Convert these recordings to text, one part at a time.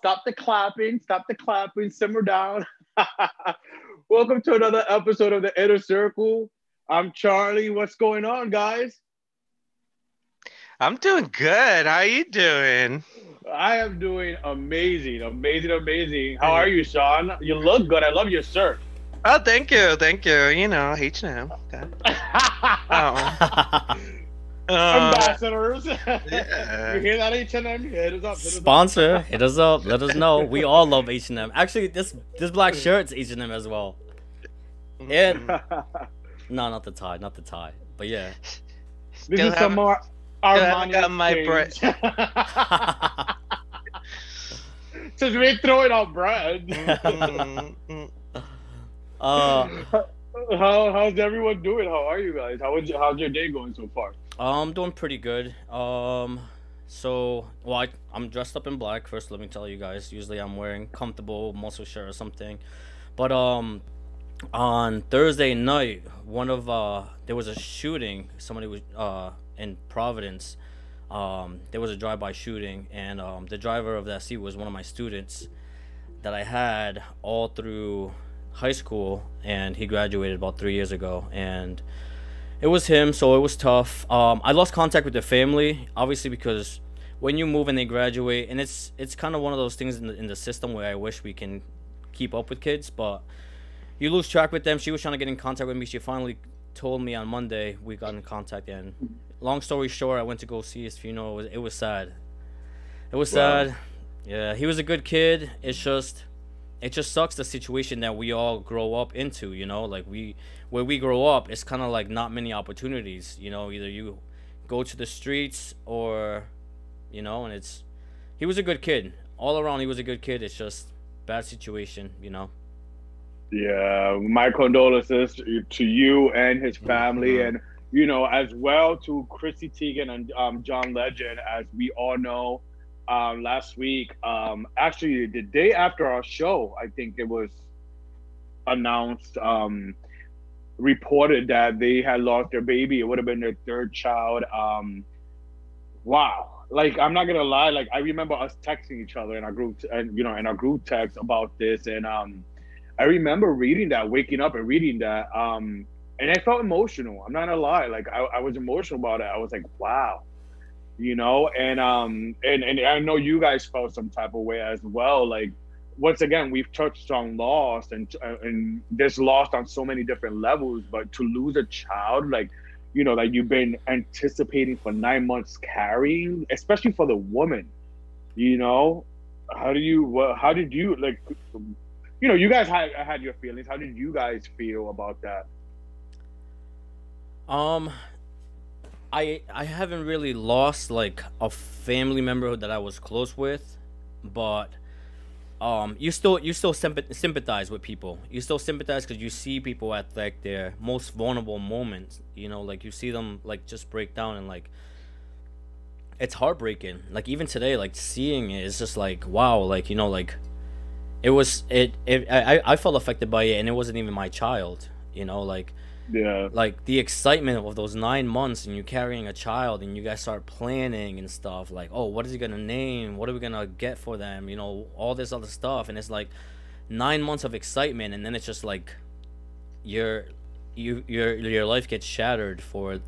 Stop the clapping. Stop the clapping. Simmer down. Welcome to another episode of the Inner Circle. I'm Charlie. What's going on, guys? I'm doing good. How are you doing? I am doing amazing, amazing, amazing. How are mm-hmm. you, Sean? You look good. I love your shirt. Oh, thank you, thank you. You know, H and M. Uh, Ambassadors. yeah. you hear that, H&M? Hit us up. Hit us up. Sponsor, hit us up. Let us know. We all love H and M. Actually, this this black shirt's H and M as well. Yeah. No, not the tie, not the tie. But yeah. this Still is some more haven't Armani got my bread. Since we ain't throwing out bread. Mm, mm. uh, How how's everyone doing? How are you guys? How was how's your day going so far? I'm doing pretty good. Um, so well, I, I'm dressed up in black. First, let me tell you guys. Usually, I'm wearing comfortable muscle shirt or something. But um, on Thursday night, one of uh, there was a shooting. Somebody was uh in Providence. Um, there was a drive-by shooting, and um, the driver of that seat was one of my students that I had all through high school, and he graduated about three years ago, and it was him, so it was tough. Um, I lost contact with the family, obviously, because when you move and they graduate, and it's it's kind of one of those things in the, in the system where I wish we can keep up with kids, but you lose track with them. She was trying to get in contact with me. She finally told me on Monday we got in contact, and long story short, I went to go see his funeral. It was, it was sad. It was Wow. sad. Yeah, he was a good kid. It's just, it just sucks the situation that we all grow up into. You know, like we where we grow up, it's kind of like not many opportunities. You know, either you go to the streets or, you know, and it's. He was a good kid. All around, he was a good kid. It's just bad situation. You know. Yeah, my condolences to you and his family, Mhm. and you know, as well to Chrissy Teigen and um, John Legend. As we all know, um, last week, um, actually the day after our show, I think it was announced, um, reported that they had lost their baby. It would have been their third child. Um, wow. Like I'm not gonna lie, like I remember us texting each other in our group, and you know, in our group text about this, and um, I remember reading that, waking up and reading that, um, and I felt emotional. I'm not gonna lie, like I, I was emotional about it. I was like, wow, you know, and um, and and I know you guys felt some type of way as well. Like once again, we've touched on loss, and and this lost on so many different levels. But to lose a child, like you know, that you've been anticipating for nine months carrying, especially for the woman, you know, how do you, wha- how did you like? you know, you guys had had your feelings. How did you guys feel about that? Um, I I haven't really lost like a family member that I was close with, but um, you still you still sympathize with people. You still sympathize because you see people at like their most vulnerable moments. You know, like you see them like just break down and like it's heartbreaking. Like even today, like seeing it is just like wow. Like you know, like it was it. it I- I felt affected by it, and it wasn't even my child. You know, like Yeah, like the excitement of those nine months and you carrying a child and you guys start planning and stuff like oh what is he gonna name? What are we gonna get for them? You know all this other stuff. And it's like nine months of excitement and then it's just like your you your your life gets shattered for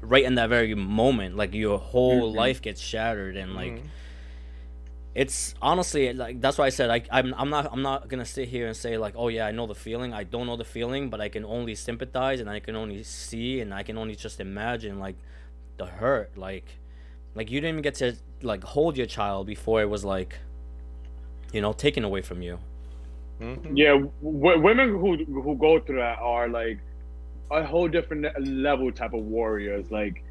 right in that very moment. Like your whole Mhm. life gets shattered and like Mhm. It's honestly like that's why I said I I'm I'm not I'm not gonna sit here and say like oh yeah I know the feeling I don't know the feeling but I can only sympathize and I can only see and I can only just imagine like the hurt like like you didn't even get to like hold your child before it was like you know taken away from you Mhm. yeah. W- women who who go through that are like a whole different level type of warriors. Like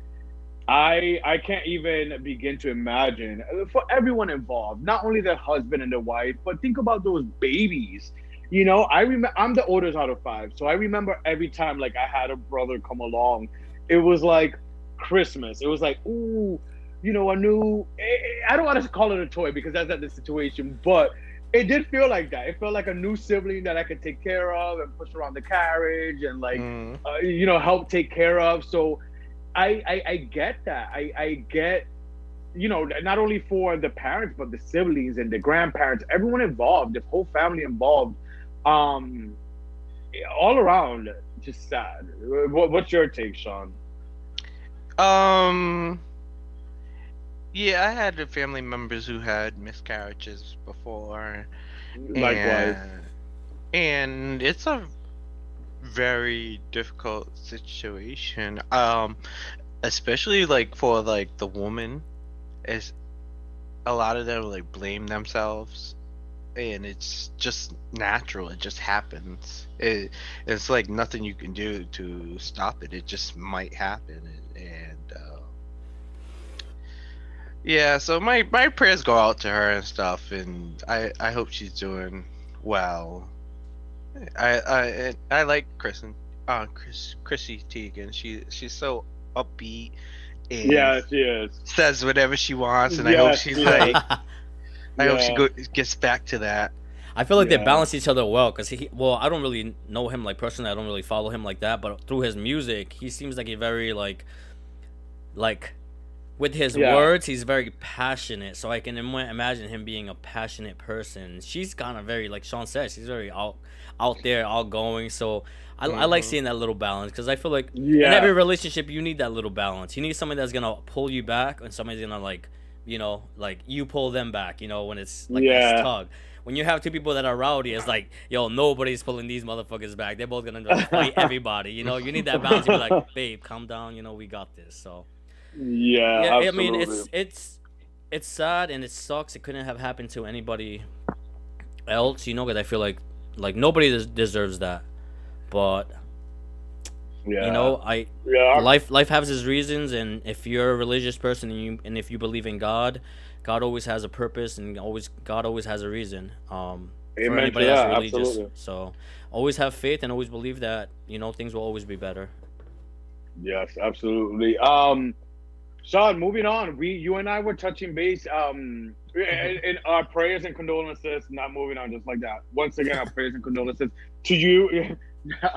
I I can't even begin to imagine uh, for everyone involved, not only the husband and the wife, but think about those babies. You know, I remember I'm the oldest out of five, so I remember every time like I had a brother come along, it was like Christmas. It was like, ooh, you know, a new. I don't want to call it a toy because that's not the situation, but it did feel like that. It felt like a new sibling that I could take care of and push around the carriage and like Mm. uh, you know help take care of so I, I i get that i i get you know, not only for the parents but the siblings and the grandparents, everyone involved, the whole family involved. Um, all around, just sad. What, what's your take, Sean? Um. Yeah, I had family members who had miscarriages before. Likewise. And, and it's a very difficult situation. Um, especially like for like the woman, is a lot of them like blame themselves, and it's just natural. It just happens. It it's like nothing you can do to stop it. It just might happen, and. and uh, yeah, so my my prayers go out to her and stuff, and I I hope she's doing well. I I I like Kristen, uh, Chris Chrissy Teigen. She she's so upbeat and Yeah, she is. says whatever she wants, and I hope she's yes. like I hope she go, gets back to that. I feel like Yeah. they balance each other well because he. Well, I don't really know him like personally. I don't really follow him like that. But through his music, he seems like a very like, like, with his Yeah. words, he's very passionate. So I can Im- imagine him being a passionate person. She's kind of very like Sean said. She's very out, out there, outgoing. So I, I like Mhm. seeing that little balance because I feel like Yeah. in every relationship you need that little balance. You need somebody that's gonna pull you back, and somebody's gonna like, you know, like you pull them back. You know, when it's like Yeah. this tug. When you have two people that are rowdy, it's like, yo, nobody's pulling these motherfuckers back. They're both gonna like, fight everybody. You know, you need that balance. You're like, babe, calm down. You know, we got this. So Yeah, yeah, I mean, it's it's it's sad and it sucks. It couldn't have happened to anybody else. You know, because I feel like like nobody des- deserves that. But yeah. you know, I yeah. life life has its reasons and if you're a religious person and you and if you believe in god god always has a purpose and always god always has a reason um for Amen to anybody that, that's religious absolutely. so always have faith and always believe that you know things will always be better Yes, absolutely. Um, Sean, moving on. We, you and I were touching base. Um, in our prayers and condolences. Not moving on just like that. Once again, our prayers and condolences to you,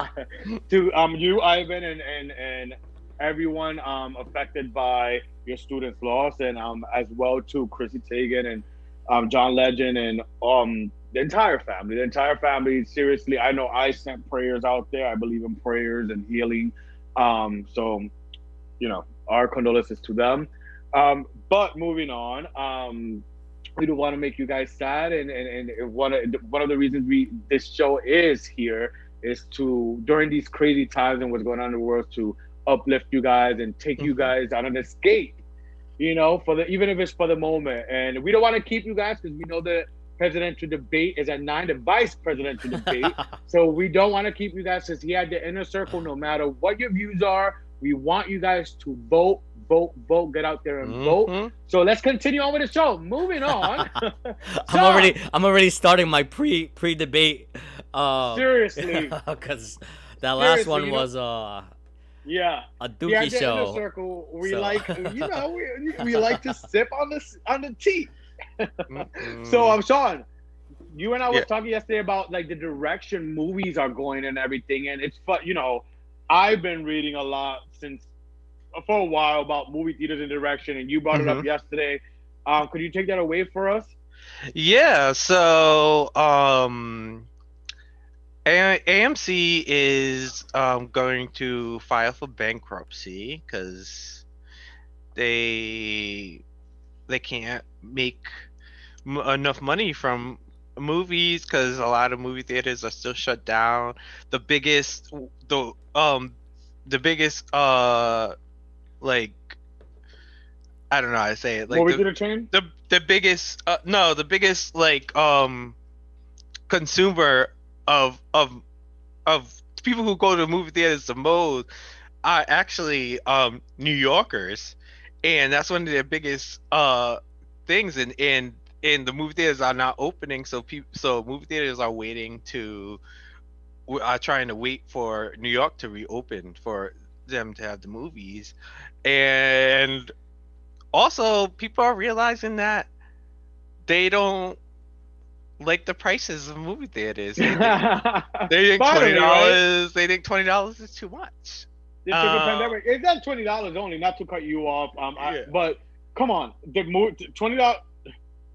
to um you, Ivan, and and and everyone um affected by your students' loss, and um as well to Chrissy Teigen and um John Legend and um the entire family. The entire family. Seriously, I know I sent prayers out there. I believe in prayers and healing. Um, so, you know, our condolences to them. Um, but moving on, um, we don't want to make you guys sad, and and, and one of one of the reasons we this show is here is to during these crazy times and what's going on in the world to uplift you guys and take you Mhm. guys on an escape. You know, for the even if it's for the moment, and we don't want to keep you guys because we know the presidential debate is at nine. The vice presidential debate. So we don't want to keep you guys since he had the inner circle. No matter what your views are, we want you guys to vote, vote, vote. Get out there and vote. Mhm. So let's continue on with the show. Moving on. i'm already i'm already starting my pre pre debate uh Seriously, because that last Seriously, one you know- was uh yeah. a dookie the show circle. We So- like, you know, we, we like to sip on the on the tea. So, um, Sean, you and I was Yeah. talking yesterday about like the direction movies are going and everything, and it's fun. You know, I've been reading a lot since for a while about movie theaters and direction, and you brought it up Mhm. yesterday. Um, could you take that away for us? Yeah, so um A- AMC is um going to file for bankruptcy cuz they they can't make m- enough money from movies cuz a lot of movie theaters are still shut down. The biggest the um the biggest uh like I don't know how to say it like movie the- theater chain? the the biggest uh, no the biggest like um consumer of of of people who go to movie theaters the most are actually um New Yorkers. And that's one of their biggest uh things. And and and the movie theaters are not opening so people so movie theaters are waiting to are trying to wait for New York to reopen for them to have the movies and also people are realizing that they don't like the prices of movie theaters. They think, they think twenty dollars. They think twenty dollars is too much. This a Uh, pandemic. It's not twenty dollars only. Not to cut you off, um, I, Yeah. but come on, the mo- twenty dollars,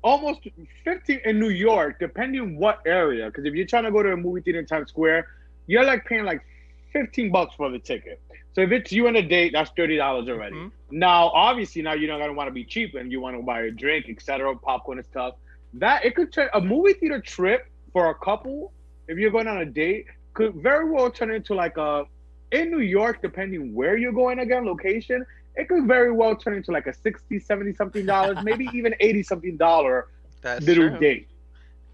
almost fifteen in New York, depending what area. Because if you're trying to go to a movie theater in Times Square, you're like paying like fifteen bucks for the ticket. So if it's you and a date, that's thirty dollars already. Mhm. Now, obviously, now you're not gonna want to be cheap and you want to buy a drink, etc., popcorn and stuff. That it could turn a movie theater trip for a couple, if you're going on a date, could very well turn into like a in New York, depending where you're going again, location, it could very well turn into like a 60, 70 something dollars, maybe even 80 something dollar That's little true. date.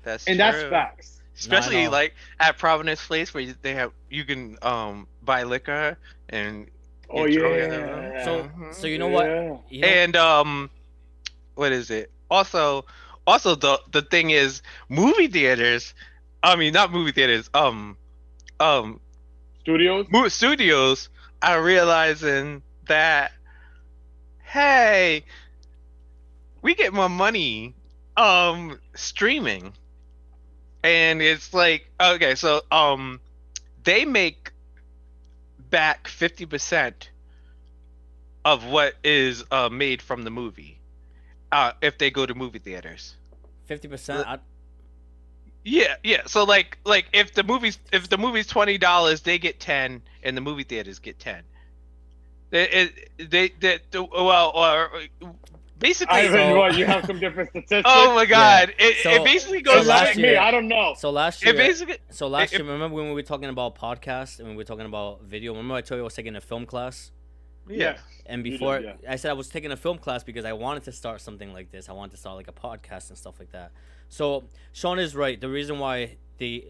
That's And that's true. facts. Especially like at Providence Place where they have you can um buy liquor and Oh get yeah. in the room. So Mhm. so you know what? You know, and um what is it also also the the thing is movie theaters i mean not movie theaters um um Studios. movie studios are realizing that hey we get more money um streaming and it's like okay so um they make back 50% of what is uh, made from the movie uh, if they go to movie theaters. fifty percent. yeah yeah. So like like if the movie's if the movie's twenty dollars they get 10 and the movie theaters get 10 they it, they, they, well or basically Ivan, so- what? You have some different statistics. oh my god it, So- it basically goes It's last like like me. year- I don't know. So last year, it basically so last if- year, remember when we were talking about podcasts and we were talking about video? Remember I told you I was taking a film class, yeah and You did, before yeah. I said I was taking a film class because I wanted to start something like this. I wanted to start like a podcast and stuff like that. So Sean is right. The reason why the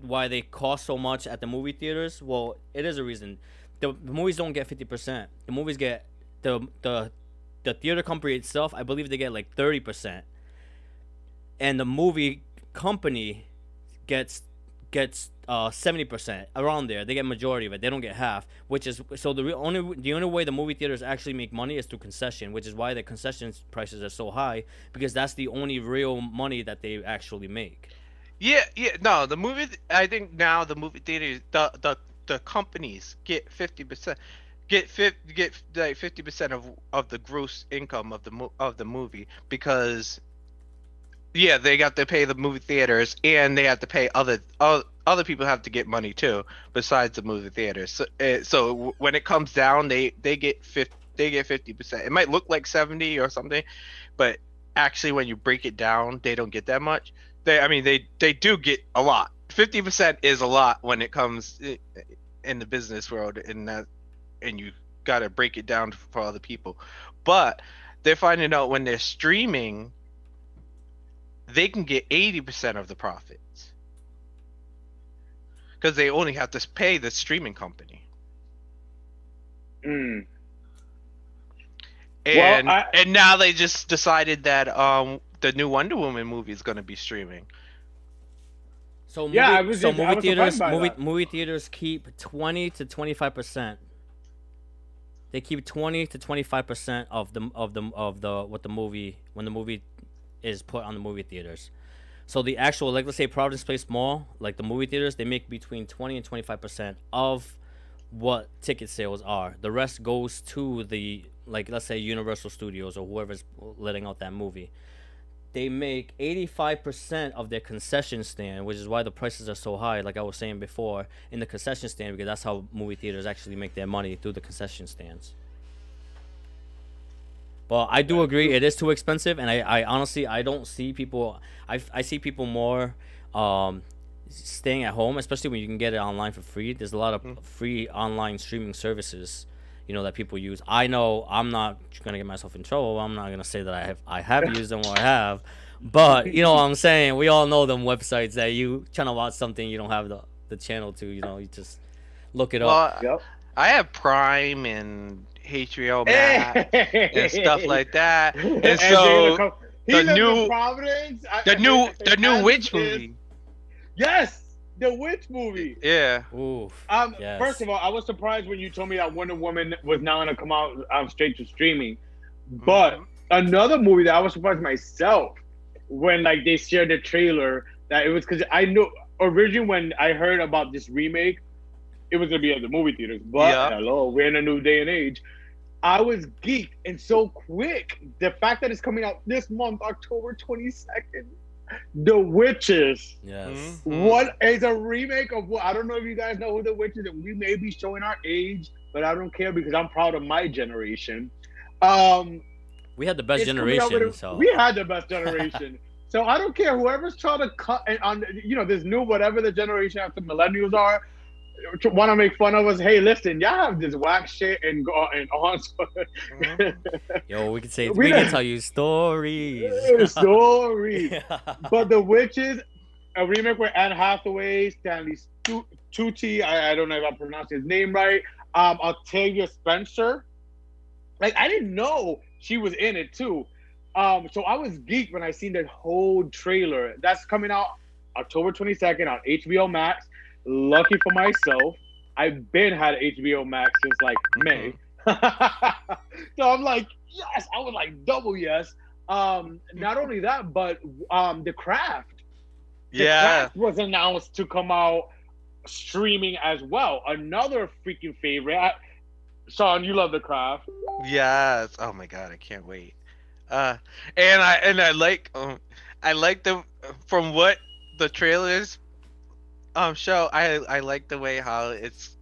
why they cost so much at the movie theaters, well, it is a reason. The, the movies don't get fifty percent. The movies get the the the theater company itself. I believe they get like thirty percent, and the movie company gets gets uh seventy percent around there. They get majority of it. They don't get half, which is so the re- only the only way the movie theaters actually make money is through concession, which is why the concession prices are so high because that's the only real money that they actually make. Yeah, yeah, no, the movie. I think now the movie theaters, the the the companies get fifty percent, get get like fifty percent of of the gross income of the mo- of the movie because, yeah, they got to pay the movie theaters and they have to pay other other, other people have to get money too besides the movie theaters. So, uh, so when it comes down, they they get fifty they get fifty percent. It might look like seventy or something, but actually when you break it down, they don't get that much they i mean they they do get a lot 50% is a lot when it comes i- in the business world and that and you got to break it down for other people but they're finding out when they're streaming they can get 80% of the profits because they only have to pay the streaming company Mm. and I- and now they just decided that um the new wonder woman movie is going to be streaming So movie, Yeah, I was so just- I movie was theaters movie movie theaters keep twenty to twenty five percent. They keep twenty to twenty five percent of the of the of the what the movie when the movie is put on the movie theaters. So the actual like let's say Providence Place Mall, like the movie theaters, they make between twenty and twenty five percent of what ticket sales are. The rest goes to the like let's say Universal Studios or whoever's letting out that movie they make 85% of their concession stand, which is why the prices are so high, like I was saying before, in the concession stand, because that's how movie theaters actually make their money through the concession stands. But I do agree, it is too expensive, and I, I honestly, I don't see people, I, I see people more um, staying at home, especially when you can get it online for free. There's a lot of free online streaming services you know that people use. I know I'm not gonna get myself in trouble. I'm not gonna say that I have I have used them or I have, but you know what I'm saying. We all know them websites that you trying to watch something you don't have the the channel to. You know, you just look it up. Yep. i have prime and hbo max and stuff like that and, And so come- he the new- the new the new witch movie Yes, the witch movie. yeah Oof. Um, Yes. first of all, I was surprised when you told me that Wonder Woman was now gonna come out um, straight to streaming. But Mhm. another movie that I was surprised myself when like they shared the trailer that it was because I knew originally when I heard about this remake, it was gonna be at the movie theaters. But Yeah. hello, we're in a new day and age. I was geeked and so quick. The fact that it's coming out this month, October 22nd. The Witches. Yes. Mhm. What is a remake of what? I don't know if you guys know who The Witches, and we may be showing our age, but I don't care because I'm proud of my generation. Um, We had the best it's coming out with generation, a- so we had the best generation. so I don't care whoever's trying to cut and on you know this new whatever the generation after millennials are want to make fun of us. Hey, listen, y'all have this whack shit and go and on. Mhm. yo, we can say We we, can tell you stories. Story. But the witches, a remake with Anne Hathaway, Stanley Tucci. I, I don't know if I pronounced his name right. Um, Octavia Spencer. Like I didn't know she was in it too. Um, so I was geeked when I seen the whole trailer. That's coming out October 22nd on HBO Max. Lucky for myself, I've been had HBO Max since like May. so I'm like, yes, I was like double yes. Um, not only that, but um, the craft. The Yeah. Craft was announced to come out streaming as well. Another freaking favorite. I, Sean, you love the craft. Yes. Oh my god, I can't wait. Uh, and I and I like um, I like the from what the trailers um show. I I like the way how it's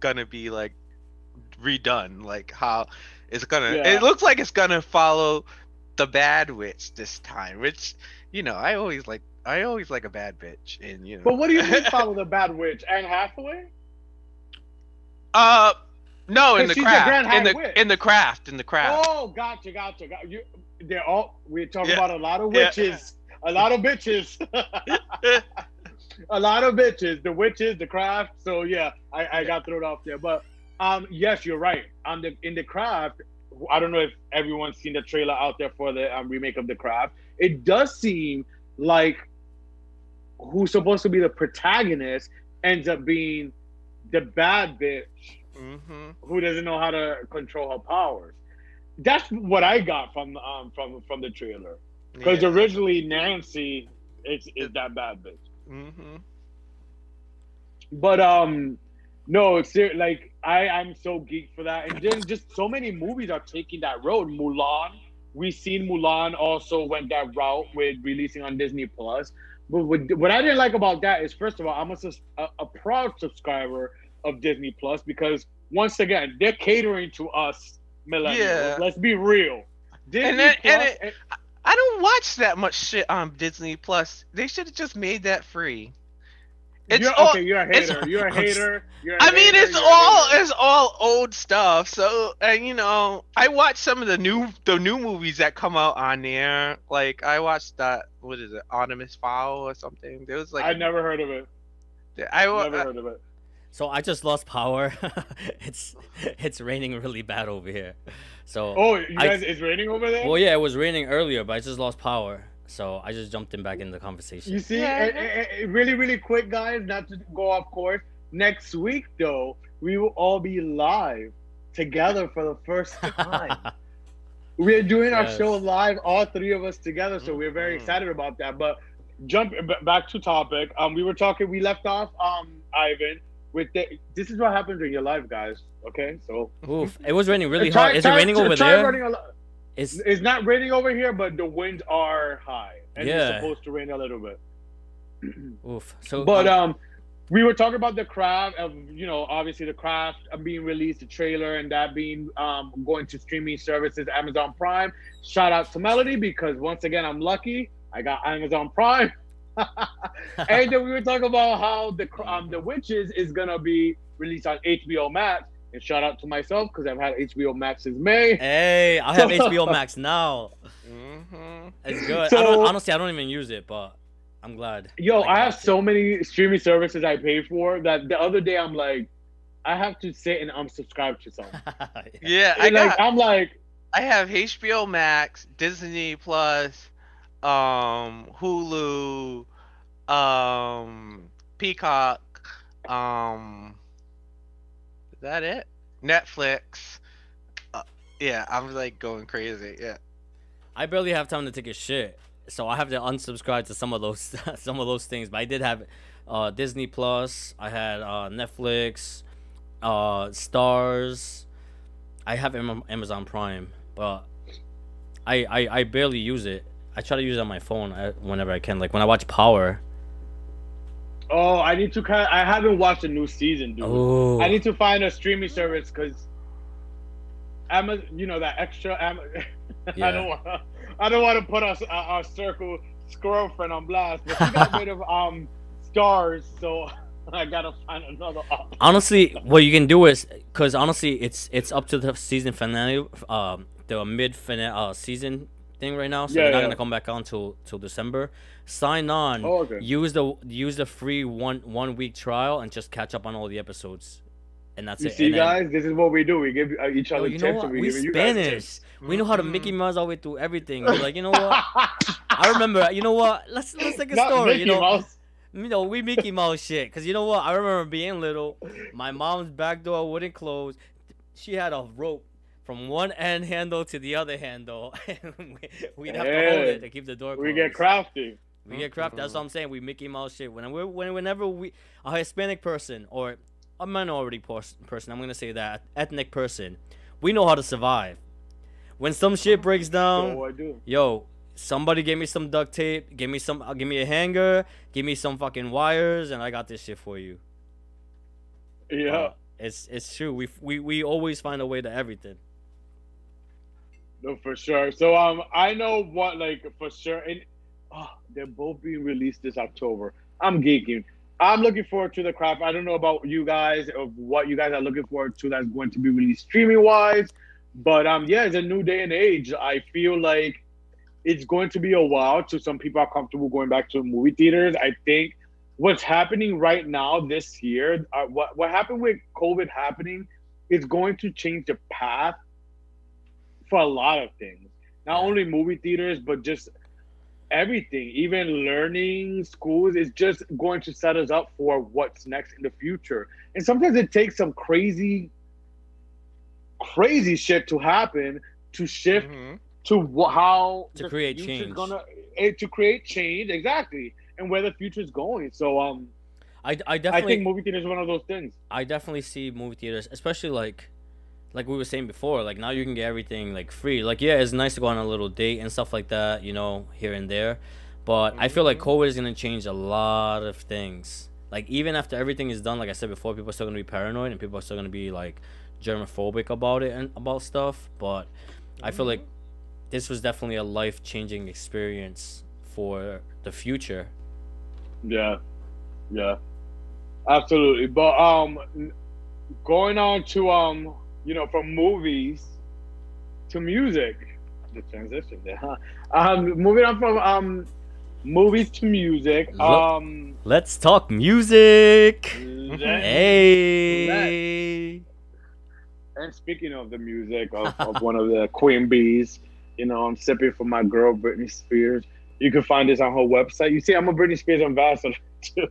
gonna be like redone. Like how it's gonna. Yeah. It looks like it's gonna follow the bad witch this time. Which you know I always like. I always like a bad bitch, and you know. But what do you mean follow the bad witch? Anne Hathaway? Uh, no, in the she's a Grand craft, in the Witch. in the craft, in the craft. Oh, gotcha, gotcha, gotcha. You, they're all. We're talking Yeah. about a lot of Yeah. witches, a lot of bitches, a lot of bitches. The witches, the craft. So yeah, I, I got thrown off there. But um, yes, you're right. On the in the craft, I don't know if everyone's seen the trailer out there for the um, remake of the craft. It does seem like who's supposed to be the protagonist ends up being the bad bitch hmm who doesn't know how to control her powers. That's what I got from um from from the trailer. Because Yeah. originally Nancy is is that bad bitch. Hmm But um no, it's like I I'm so geeked for that, and then just so many movies are taking that road. Mulan, we seen Mulan also went that route with releasing on Disney Plus. But what, what I didn't like about that is, first of all, I'm a, a, a proud subscriber of Disney Plus because once again they're catering to us millennials. Yeah. Let's be real. Disney then- and Plus, it- I don't watch that much shit on Disney Plus. They should have just made that free. It's you're, all. okay, you're a hater. You're a I'm s- hater. You're a I mean, it's you're all it's all old stuff. So, and you know, I watched some of the new the new movies that come out on there. Like I watched that. What is it, Artemis Fowl or something? There was like I never heard of it. I, wa- Never uh, heard of it. So I just lost power. it's it's raining really bad over here. So Oh, you I- guys, it's raining over there. well, yeah, it was raining earlier, but I just lost power. So I just jumped in back in the conversation. You see, Yeah. eh, eh, eh, really, really quick, guys. Not to go off course. Next week, though, we will all be live together for the first time. we're doing our show live, all three of us together. So we're very Mhm. excited about that. But jump b- back to topic. Um, we were talking. We left off. Um, Ivan. With the, this is what happens when you're live, guys. Okay, so Oof! It was raining really Try- hard. Is it try- raining over there? lo- It's It's not raining over here, but the winds are high, and Yeah. it's supposed to rain a little bit. oof. So But um, um, we were talking about the craft of you know obviously the craft being released, the trailer, and that being um going to streaming services, Amazon Prime. Shout out to Melody because once again I'm lucky. I got Amazon Prime. and then we were talking about how the cr- um the witches is gonna be released on HBO Max. And shout out to myself because I've had HBO Max since May. hey, I have HBO Max now. hmm It's good. I don't, honestly, I don't even use it, but I'm glad. Yo, I, have got so many streaming services I pay for that the other day I'm like, I have to sit and unsubscribe to some. Yeah, I like got. I'm like, I have HBO Max, Disney Plus, um, Hulu, um, Peacock, um, is that it? Netflix. Uh, yeah, I'm like going crazy. Yeah. I barely have time to take a shit, so I have to unsubscribe to some of those some of those things. But I did have uh, Disney Plus. I had uh, Netflix, uh, Starz. I have Amazon Prime, but I, I I barely use it. I try to use it on my phone uh, whenever I can. Like when I watch Power. Oh, I need to kind. I haven't watched a new season, dude. Oh. I need to find a streaming service because Amazon, you know that extra. Am- Yeah. I don't want. I don't want to put our, our circle girlfriend on blast, but she got rid of um Starz, so I gotta find another option. honestly, what you can do is because honestly, it's it's up to the season finale, um, the mid finale uh, season thing right now. So Yeah, they're not yeah. gonna come back on till till December. Sign on. Oh, okay. Use the use the free one one week trial and just catch up on all the episodes, and that's You it. see, And then- guys, this is what we do. We give each Yo, other you know tips, what? and we, We give you guys Spanish. We know how to Mhm. Mickey Mouse our way through everything. We're like, you know what? I remember. You know what? Let's let's take a Not story. Mickey you know, Mouse. you know, we Mickey Mouse shit. Cause you know what? I remember being little. My mom's back door wouldn't close. She had a rope from one end handle to the other handle, and we- we'd have to hold it to keep the door closed. We get crafty. We get crafty. That's what I'm saying. We Mickey Mouse shit. When we when whenever we a Hispanic person or a minority person, I'm gonna say that ethnic person, we know how to survive. When some shit breaks down, So I do. yo, somebody give me some duct tape, give me some, uh, give me a hanger, give me some fucking wires, and I got this shit for you. Yeah. Uh, it's it's true. We we we always find a way to everything. No, for sure. So um, I know what like for sure, and oh, they're both being released this October. I'm geeking. I'm looking forward to the craft. I don't know about you guys of what you guys are looking forward to that's going to be released streaming wise, but um, yeah, it's a new day and age. I feel like it's going to be a while till some people are comfortable going back to movie theaters. I think what's happening right now this year, uh, what what happened with COVID happening, is going to change the path for a lot of things. Not only movie theaters, but just everything. Even learning schools is just going to set us up for what's next in the future. And sometimes it takes some crazy, crazy shit to happen to shift Mhm. to wh- how To create change. Gonna eh, to create change exactly, and where the future is going. So um, I, I I definitely think movie theaters is one of those things. I definitely see movie theaters, especially like, like we were saying before. Like now you can get everything like free. Like yeah, it's nice to go on a little date and stuff like that, you know, here and there. But I feel like COVID is gonna change a lot of things. Like even after everything is done, like I said before, people are still gonna be paranoid and people are still gonna be like germophobic about it and about stuff. But I feel like this was definitely a life changing experience for the future. Yeah, yeah, absolutely. But um, going on to um, you know, from movies to music, the transition there, huh? Um, moving on from um, movies to music. Um, Let's talk music. Hey. and speaking of the music of, of one of the queen bees, you know, I'm sipping for my girl Britney Spears. You can find this on her website. You see, I'm a Britney Spears ambassador too.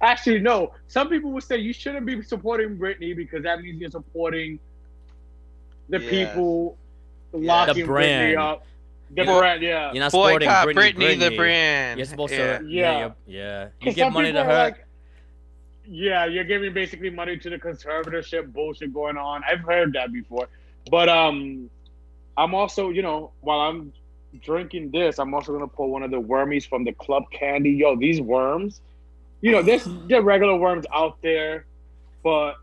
Actually, no. Some people would say you shouldn't be supporting Britney because that means you're supporting the Yeah. people Yeah. locking The brand. Britney up. The You're not- brand, yeah. You're not supporting Boycott Britney, Britney, the brand. You're supposed yeah. to. Yeah. Yeah. Yeah. yeah. Give money to her. like, yeah, you're giving basically money to the conservatorship bullshit going on. I've heard that before, but um, I'm also, you know, while I'm drinking this, I'm also gonna pull one of the wormies from the Club Candy. Yo, these worms, you know, there's there are regular worms out there, but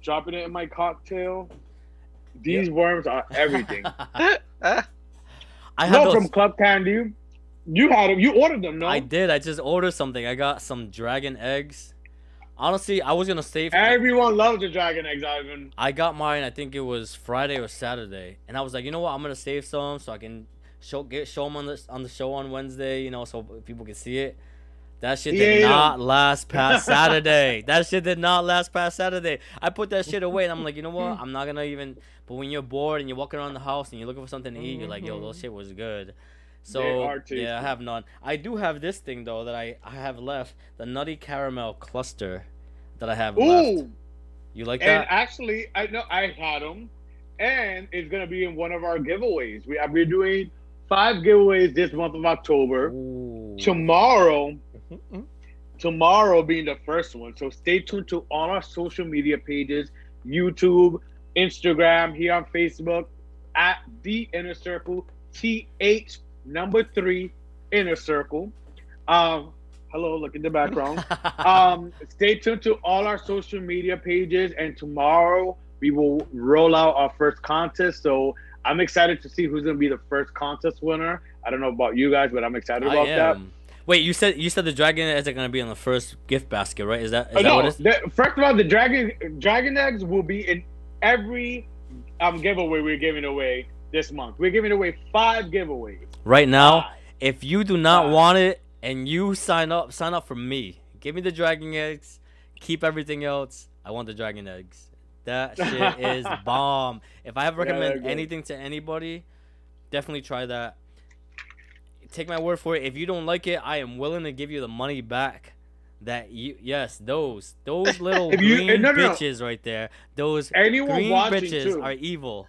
dropping it in my cocktail, these worms are everything. I had no, those. from Club Candy, you had them. You ordered them, no? I did. I just ordered something. I got some dragon eggs. Honestly, I was gonna save. Everyone loves the dragon eggs, Ivan. I got mine. I think it was Friday or Saturday, and I was like, you know what? I'm gonna save some so I can show get show them on the on the show on Wednesday. You know, so people can see it. That shit did Yeah. not last past Saturday. that shit did not last past Saturday. I put that shit away, and I'm like, you know what? I'm not gonna even. But when you're bored and you're walking around the house and you're looking for something to eat, you're like, yo, those shit was good. So yeah, I have none. I do have this thing though that I I have left the nutty caramel cluster that I have left. You like that? and actually, I know I had them, and it's gonna be in one of our giveaways. We we're doing five giveaways this month of October. Ooh. Tomorrow, Mhm. tomorrow being the first one. So stay tuned to all our social media pages, YouTube, Instagram, here on Facebook at the Inner Circle, TH number three Inner Circle. Um, hello, look in the background. um, stay tuned to all our social media pages, and tomorrow we will roll out our first contest. So I'm excited to see who's gonna be the first contest winner. I don't know about you guys, but I'm excited about that. Wait, you said you said the dragon eggs are gonna be on the first gift basket, right? Is that is Uh, that no, what it's? the, first of all, the dragon dragon eggs will be in every um giveaway we're giving away this month. We're giving away five giveaways. Right now, Five. if you do not Five. want it and you sign up, sign up for me. Give me the dragon eggs. Keep everything else. I want the dragon eggs. That shit is bomb. If I have recommend good. anything to anybody, definitely try that. Take my word for it. If you don't like it, I am willing to give you the money back. That you yes, those those little you- green no, no, no. bitches right there. Those Anyone green bitches too. are evil.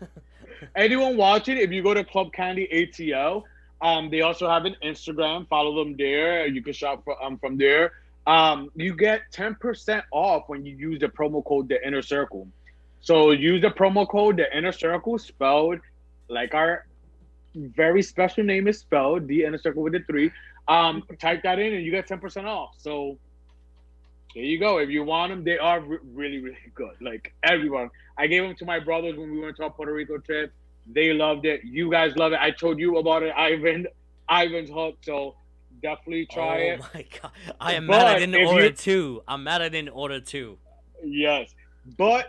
anyone watching, if you go to Club Candy ATL, um, they also have an Instagram. Follow them there. You can shop for, um, from there. Um, you get 10% off when you use the promo code The Inner Circle. So use the promo code The Inner Circle, spelled like our very special name is spelled, The Inner Circle with the three. Um, type that in and you get 10% off. So there you go. If you want them, they are re- really, really good. Like everyone. I gave them to my brothers when we went to our Puerto Rico trip. They loved it. You guys love it. I told you about it, Ivan. Ivan's hooked. So definitely try oh it. my god. I am But mad I didn't order you- two. I'm mad I didn't order two. Yes. But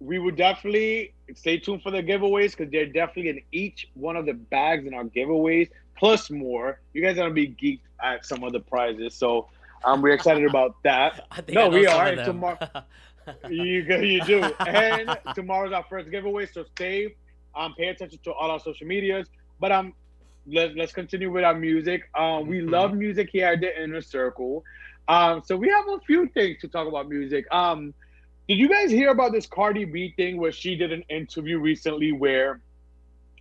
we would definitely stay tuned for the giveaways because they're definitely in each one of the bags in our giveaways, plus more. You guys are gonna be geeked at some of the prizes. So um, we're excited about that. I think No, we are, and tomorrow- You you do. And tomorrow's our first giveaway, so stay um pay attention to all our social medias. But um let's let's continue with our music. Um we Mhm. love music here at the inner circle. Um so we have a few things to talk about music. Um did you guys hear about this Cardi B thing where she did an interview recently where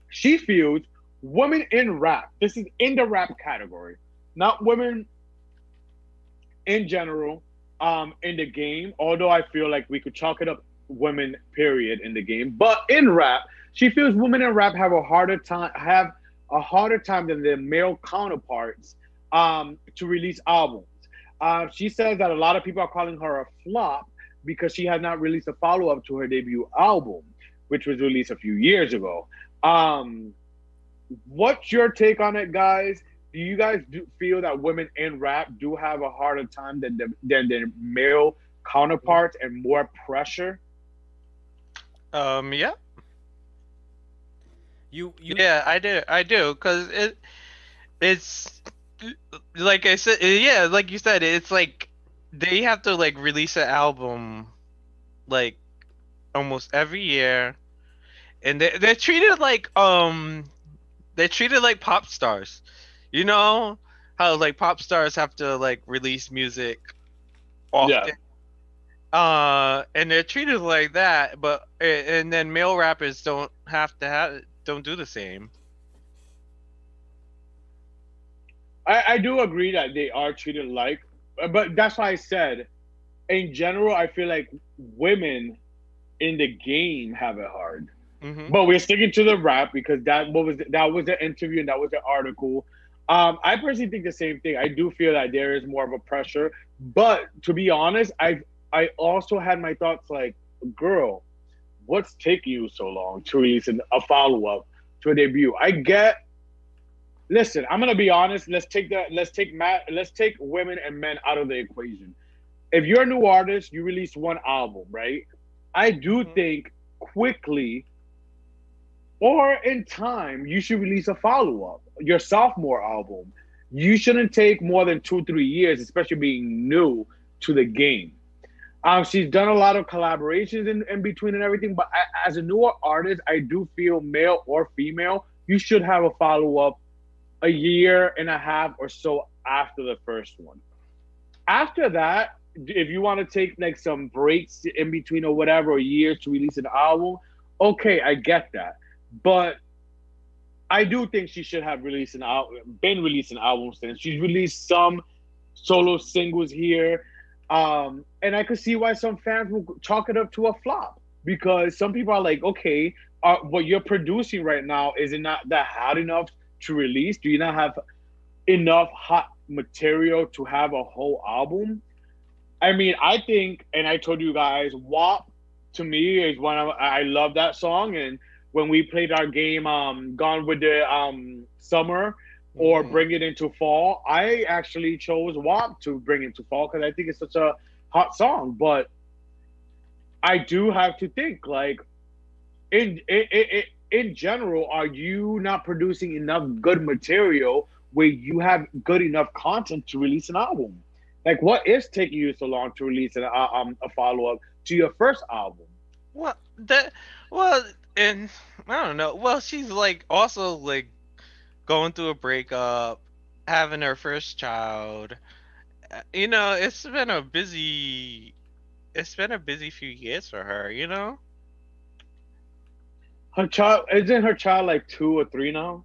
she feels women in rap, this is in the rap category, not women in general, um, in the game, although I feel like we could chalk it up women, period, in the game. But in rap, she feels women in rap have a harder time have a harder time than their male counterparts um, to release albums. Uh, she says that a lot of people are calling her a flop because she has not released a follow up to her debut album, which was released a few years ago. Um, what's your take on it, guys? Do you guys do feel that women in rap do have a harder time than the, than their male counterparts and more pressure? Um, yeah, You you yeah, I do, I do, cause it, it's like I said, yeah, like you said, it's like they have to like release an album, like almost every year, and they they're treated like um, they're treated like pop stars, you know how like pop stars have to like release music often. Uh, and they're treated like that, but and then male rappers don't have to have don't do the same. I, I do agree that they are treated like, but that's why I said, in general, I feel like women in the game have it hard. hmm But we're sticking to the rap because that what was that was the interview and that was the article. Um, I personally think the same thing. I do feel that there is more of a pressure, but to be honest, I I also had my thoughts like, girl, what's taking you so long to release a follow up to a debut? I get. Listen, I'm gonna be honest. Let's take that. Let's take Matt. Let's take women and men out of the equation. If you're a new artist, you release one album, right? I do Mhm. think quickly or in time, you should release a follow up, your sophomore album. You shouldn't take more than two, three years, especially being new to the game. Um, she's done a lot of collaborations in, in between and everything, but I, as a newer artist, I do feel male or female, you should have a follow up a year and a half or so after the first one. After that, if you want to take like some breaks in between or whatever, or years to release an album, okay, I get that. But I do think she should have released an album, been releasing albums since she's released some solo singles here, um, and I could see why some fans will chalk it up to a flop. because some people are like, okay, uh, what you're producing right now is it not that hot enough to release? Do you not have enough hot material to have a whole album? I mean, I think, and I told you guys, WAP to me is one of I love that song, and when we played our game, um, Gone with the um summer or Mhm. bring it into fall, I actually chose WAP to bring it into fall because I think it's such a hot song. But I do have to think like in in, in, in general, are you not producing enough good material where you have good enough content to release an album? Like, what is taking you so long to release an, um, a follow up to your first album? Well, that well, and I don't know. Well, she's like also like going through a breakup, having her first child. Uh, You know, it's been a busy. It's been a busy few years for her. You know. Her child isn't her child like two or three now?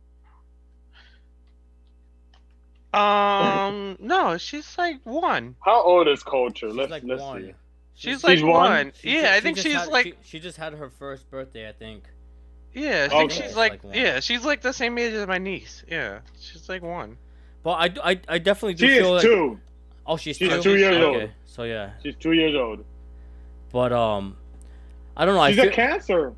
Um, no, she's like one. How old is Culture? She's Let's like let's one. see. She's, She's like one? one. She yeah, ju- I think just she's had- like. she, she just had her first birthday, I think. Yeah, I think Okay. she's like. like yeah, she's like the same age as my niece. Yeah, she's like one. But I, I, I definitely do She feel is like two. oh she's, She's two. two years okay. old. So yeah, She's two years old. but um, I don't know. She's I a feel, cancer.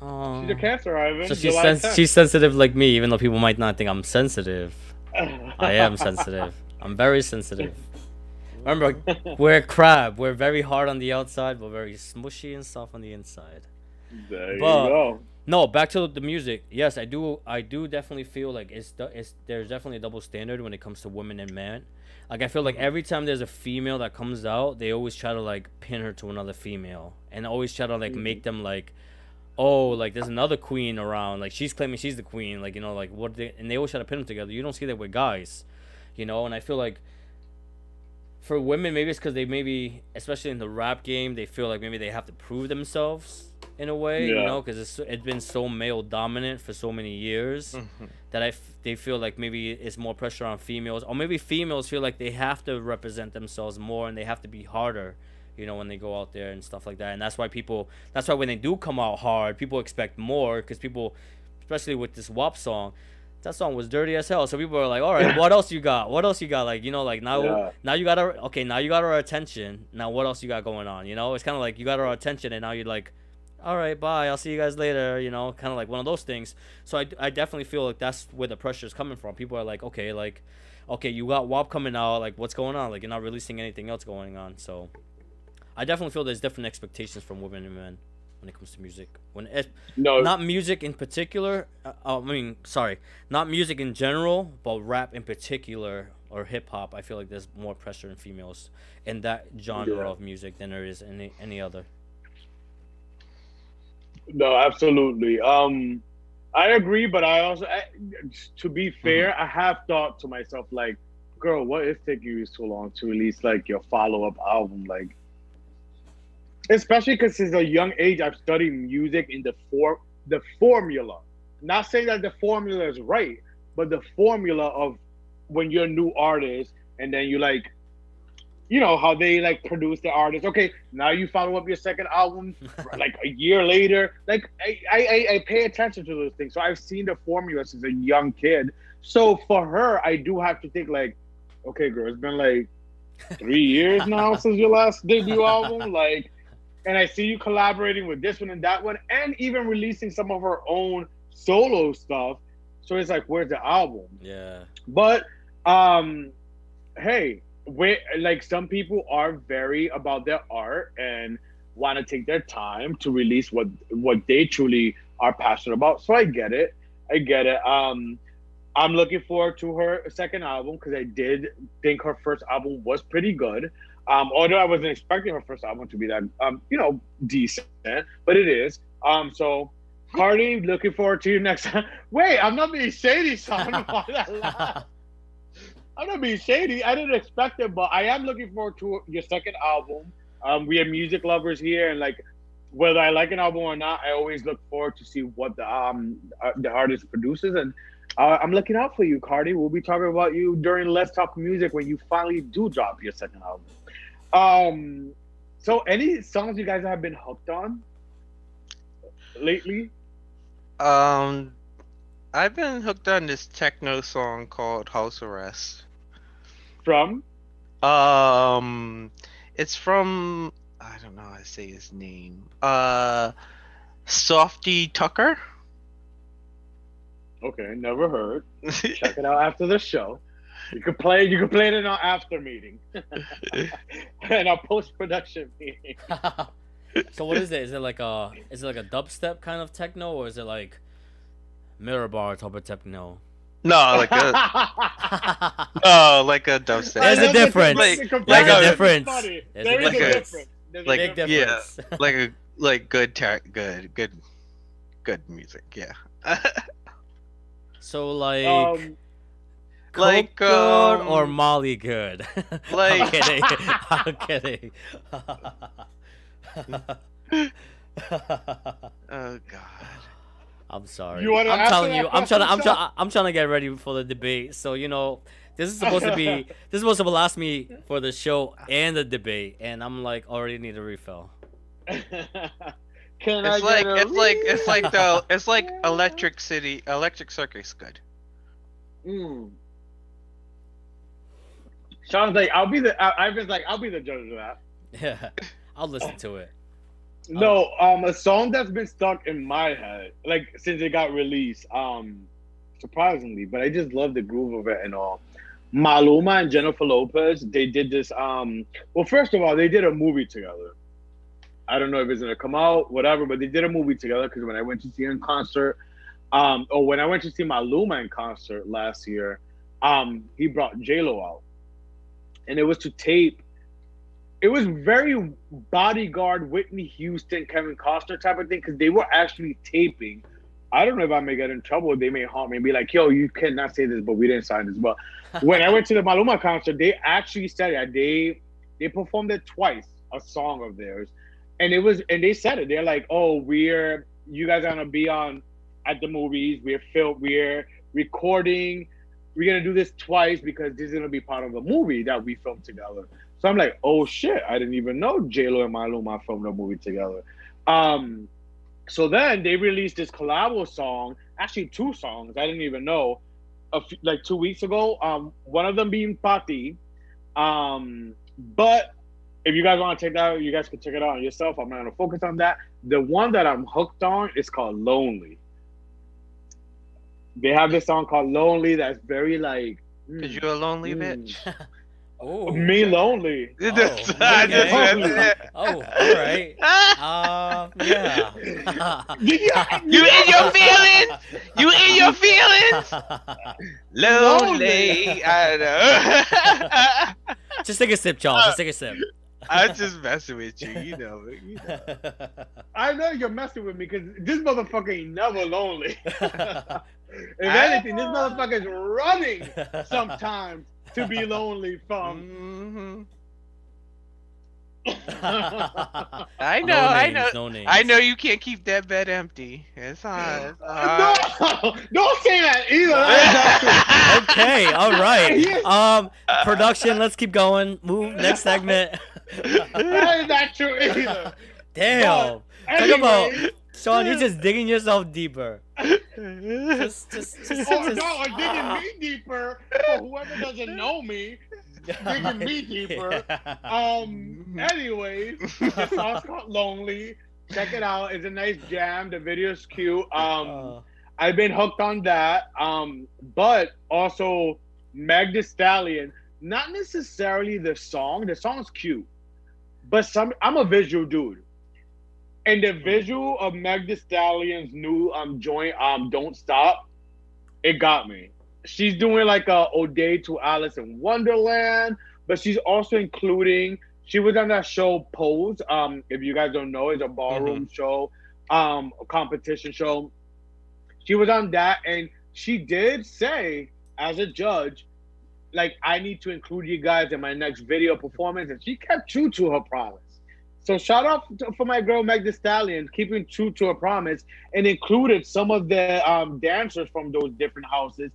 um, She's a cancer, Ivan. So she's July sens- she's sensitive like me, even though people might not think I'm sensitive. I am sensitive. I'm very sensitive. Remember, we're crab. We're very hard on the outside, but very smushy and soft on the inside. There you But- go. No, back to the music. Yes, I do. I do definitely feel like it's it's there's definitely a double standard when it comes to women and men. Like I feel like every time there's a female that comes out, they always try to like pin her to another female, and always try to like mm-hmm. make them like, oh, like there's another queen around. Like she's claiming she's the queen. Like you know, like what? They, and they always try to pin them together. You don't see that with guys, you know. And I feel like for women, maybe it's because they maybe, especially in the rap game, they feel like maybe they have to prove themselves in a way, you know, because it's it's been so male dominant for so many years Mhm. that I f- they feel like maybe it's more pressure on females, or maybe females feel like they have to represent themselves more and they have to be harder, you know, when they go out there and stuff like that. And that's why people, that's why when they do come out hard, people expect more because people, especially with this WAP song. That song was dirty as hell. So people are like, "All right, what else you got? What else you got? Like, you know, like now, Yeah. now you got our okay. Now you got our attention. Now what else you got going on? You know, it's kind of like you got our attention, and now you're like, all right, bye. I'll see you guys later. You know, kind of like one of those things. So I, I definitely feel like that's where the pressure is coming from. People are like, okay, like, okay, you got WAP coming out. Like, what's going on? Like, you're not releasing anything else going on. So I definitely feel there's different expectations from women and men when it comes to music. When it, No, not music in particular. Uh, I mean, sorry, not music in general, but rap in particular or hip hop. I feel like there's more pressure in females in that genre Yeah. of music than there is any any other. no, absolutely. Um, I agree, but I also, I, to be fair, I have thought to myself like, girl, what is taking you so long to release like your follow up album? Like, especially because since a young age, I've studied music in the for the formula. Not saying that the formula is right, but the formula of when you're a new artist and then you like, you know how they like produce the artist. Okay, now you follow up your second album like a year later. Like I, I, I- I pay attention to those things. So I've seen the formula since a young kid. So for her, I do have to think like, okay, girl, it's been like three years now since your last debut album. Like, and I see you collaborating with this one and that one, and even releasing some of her own solo stuff. So it's like, where's the album? yeah. But um, hey, we like some people are very about their art and want to take their time to release what what they truly are passionate about. So I get it. I get it. Um, I'm looking forward to her second album because I did think her first album was pretty good. Um, although I wasn't expecting her first album to be that um, you know, decent, but it is. Um, so Cardi, looking forward to your next. Wait, I'm not being shady, son. Why that laugh? I'm not being shady. I didn't expect it, but I am looking forward to your second album. Um, we are music lovers here, and like whether I like an album or not, I always look forward to see what the um uh, the artist produces, and uh, I'm looking out for you, Cardi. We'll be talking about you during Let's Talk Music when you finally do drop your second album. Um, so any songs you guys have been hooked on? lately? Um, I've been hooked on this techno song called House Arrest. From? Um, it's from I don't know how to say his name. Uh, Sofi Tukker. Okay, never heard. Check it out after the show. You could play. You could play it in our after meeting, and our post production meeting. so what is it? Is it like a is it like a dubstep kind of techno or is it like mirror bar type of techno? no, like a no, like a dubstep. There's a difference. Like- There's like a a- difference. Funny. There's a There is a difference. difference. There's a Like, Big difference. difference. like a like good tech, good good good music. Yeah. so like Um, Coke like, good um, or Molly good? I'm kidding. I'm kidding. oh god. I'm sorry. You wanna I'm telling you. I'm trying to. I'm trying. I'm trying to get ready for the debate. So you know, this is supposed to be. this is supposed to last me for the show and the debate, and I'm like already need a refill. Can I It's like get a it's like it's like the it's like Electric City, Electric Circus good. Mm. Sean's like, I'll be the. I, Ivan's like, I'll be the judge of that. Yeah, I'll listen to it. No, um, a song that's been stuck in my head, like since it got released, um, surprisingly, but I just love the groove of it and all. Maluma and Jennifer Lopez, they did this. Um, well, first of all, they did a movie together. I don't know if it's gonna come out, whatever, but they did a movie together because when I went to see her in concert, um, or when I went to see Maluma in concert last year, um, he brought J Lo out, and it was to tape it was very bodyguard Whitney Houston, Kevin Costner type of thing because they were actually taping. I don't know if I may get in trouble. They may haunt me and be like, "Yo, you cannot say this," but we didn't sign this. But when I went to the Maluma concert, they actually said it. They they performed it twice, a song of theirs, and it was and they said it. They're like, "Oh, we're you guys are gonna be on at the movies. We're filmed. We're recording. We're gonna do this twice because this is gonna be part of a movie that we filmed together." So I'm like, oh shit, I didn't even know J Lo and Maluma filmed a movie together. Um, so then they released this collabo song, actually two songs. I didn't even know, like two weeks ago. Um, one of them being Pa' Ti. Um, but if you guys want to check that, out, you guys can check it out yourself. I'm not gonna focus on that. The one that I'm hooked on is called Lonely. They have this song called Lonely that's very like. mm, Cause you're a lonely mm. bitch. Oh, Me lonely. Oh, I okay. oh, all right. that. Uh, yeah. You in your feelings? You in your feelings? Lonely. I know. Just take a sip, Charles. Just take a sip. I'm just messing with you. You know. You know. I know you're messing with me because this motherfucker ain't never lonely. if I- anything, this motherfucker is running sometimes to be lonely from. Mhm. I know. I know. No names. I know you can't keep that bed empty. It's on. It's on. no, don't say that either. That's not true. Okay, all right. Um, production. Let's keep going. Move next segment. That is not true either. Damn, Anyway, about- Sean, you're just digging yourself deeper. Just, just, just, oh just- no, I'm digging me deeper. For whoever doesn't know me, digging me deeper. Um. Anyways, the song's called "Lonely." Check it out. It's a nice jam. The video's cute. Um, Uh, I've been hooked on that. Um, but also Meg Thee Stallion. Not necessarily the song. The song's cute, but some. I'm a visual dude, and the visual of Meg Thee Stallion's new um joint um "Don't Stop," it got me. She's doing like a ode to Alice in Wonderland, but she's also including. She was on that show Pose. Um, if you guys don't know, it's a ballroom show, um, a competition show. She was on that, and she did say, as a judge, like I need to include you guys in my next video performance, and she kept true to her promise. So shout out for my girl Meg Thee Stallion keeping true to her promise and included some of the um, dancers from those different houses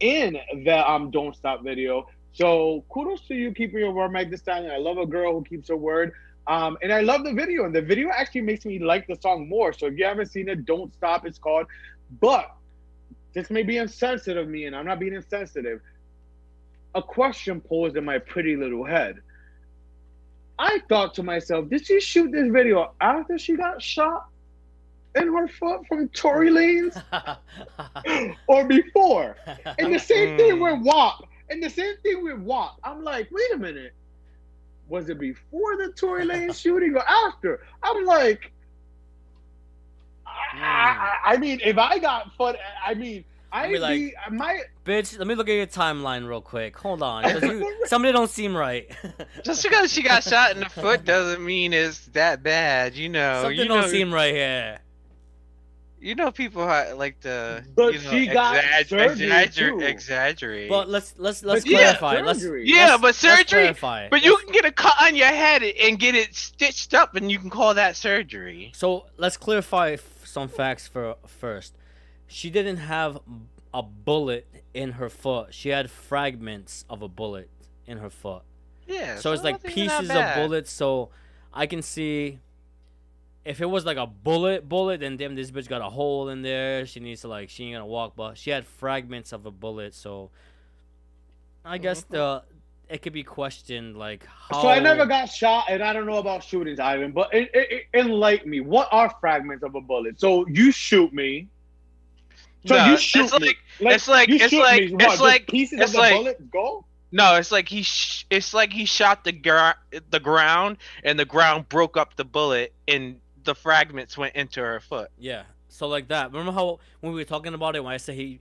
in the um, "Don't Stop" video. So kudos to you keeping your word, Meg Thee Stallion. I love a girl who keeps her word. Um, and I love the video, and the video actually makes me like the song more. So if you haven't seen it, don't stop. It's called. But this may be insensitive of me, and I'm not being insensitive. A question posed in my pretty little head. I thought to myself, did she shoot this video after she got shot in her foot from Tory Lanez or before? And the same thing mm. with WAP. And the same thing with WAP. I'm like, wait a minute. Was it before the Tory Lanez shooting or after? I'm like, I, mm. I, I mean, if I got foot, I mean, I be like, be, my Bitch, let me look at your timeline real quick. Hold on, you, somebody don't seem right. Just because she got shot in the foot doesn't mean it's that bad. You know, something you don't know, seem right here. you know, people like to, But you know, she got surgery, exaggerate, too. exaggerate. But let's let's let's but she got clarify. Let's, surgery. yeah, let's- but let's surgery. clarify. But you Let's- can get a cut on your head and get it stitched up, and you can call that surgery. So let's clarify some facts for first. She didn't have a bullet in her foot. She had fragments of a bullet in her foot. Yeah. So it's like pieces of bad. bullets. So I can see if it was like a bullet bullet, then damn this bitch got a hole in there. She needs to like she ain't gonna walk, but she had fragments of a bullet. So I guess Mhm. the it could be questioned like how. So I never got shot, and I don't know about shootings, Ivan. But it, it, it, enlighten me. What are fragments of a bullet? So you shoot me. So No, you it's shoot me. like- it's like- you it's shoot like- me. it's What, just like- pieces it's of the like- bullet go. No, it's like he sh- it's like he shot the gra- the ground and the ground broke up the bullet and the fragments went into her foot. Yeah. So like that. Remember how when we were talking about it when I said he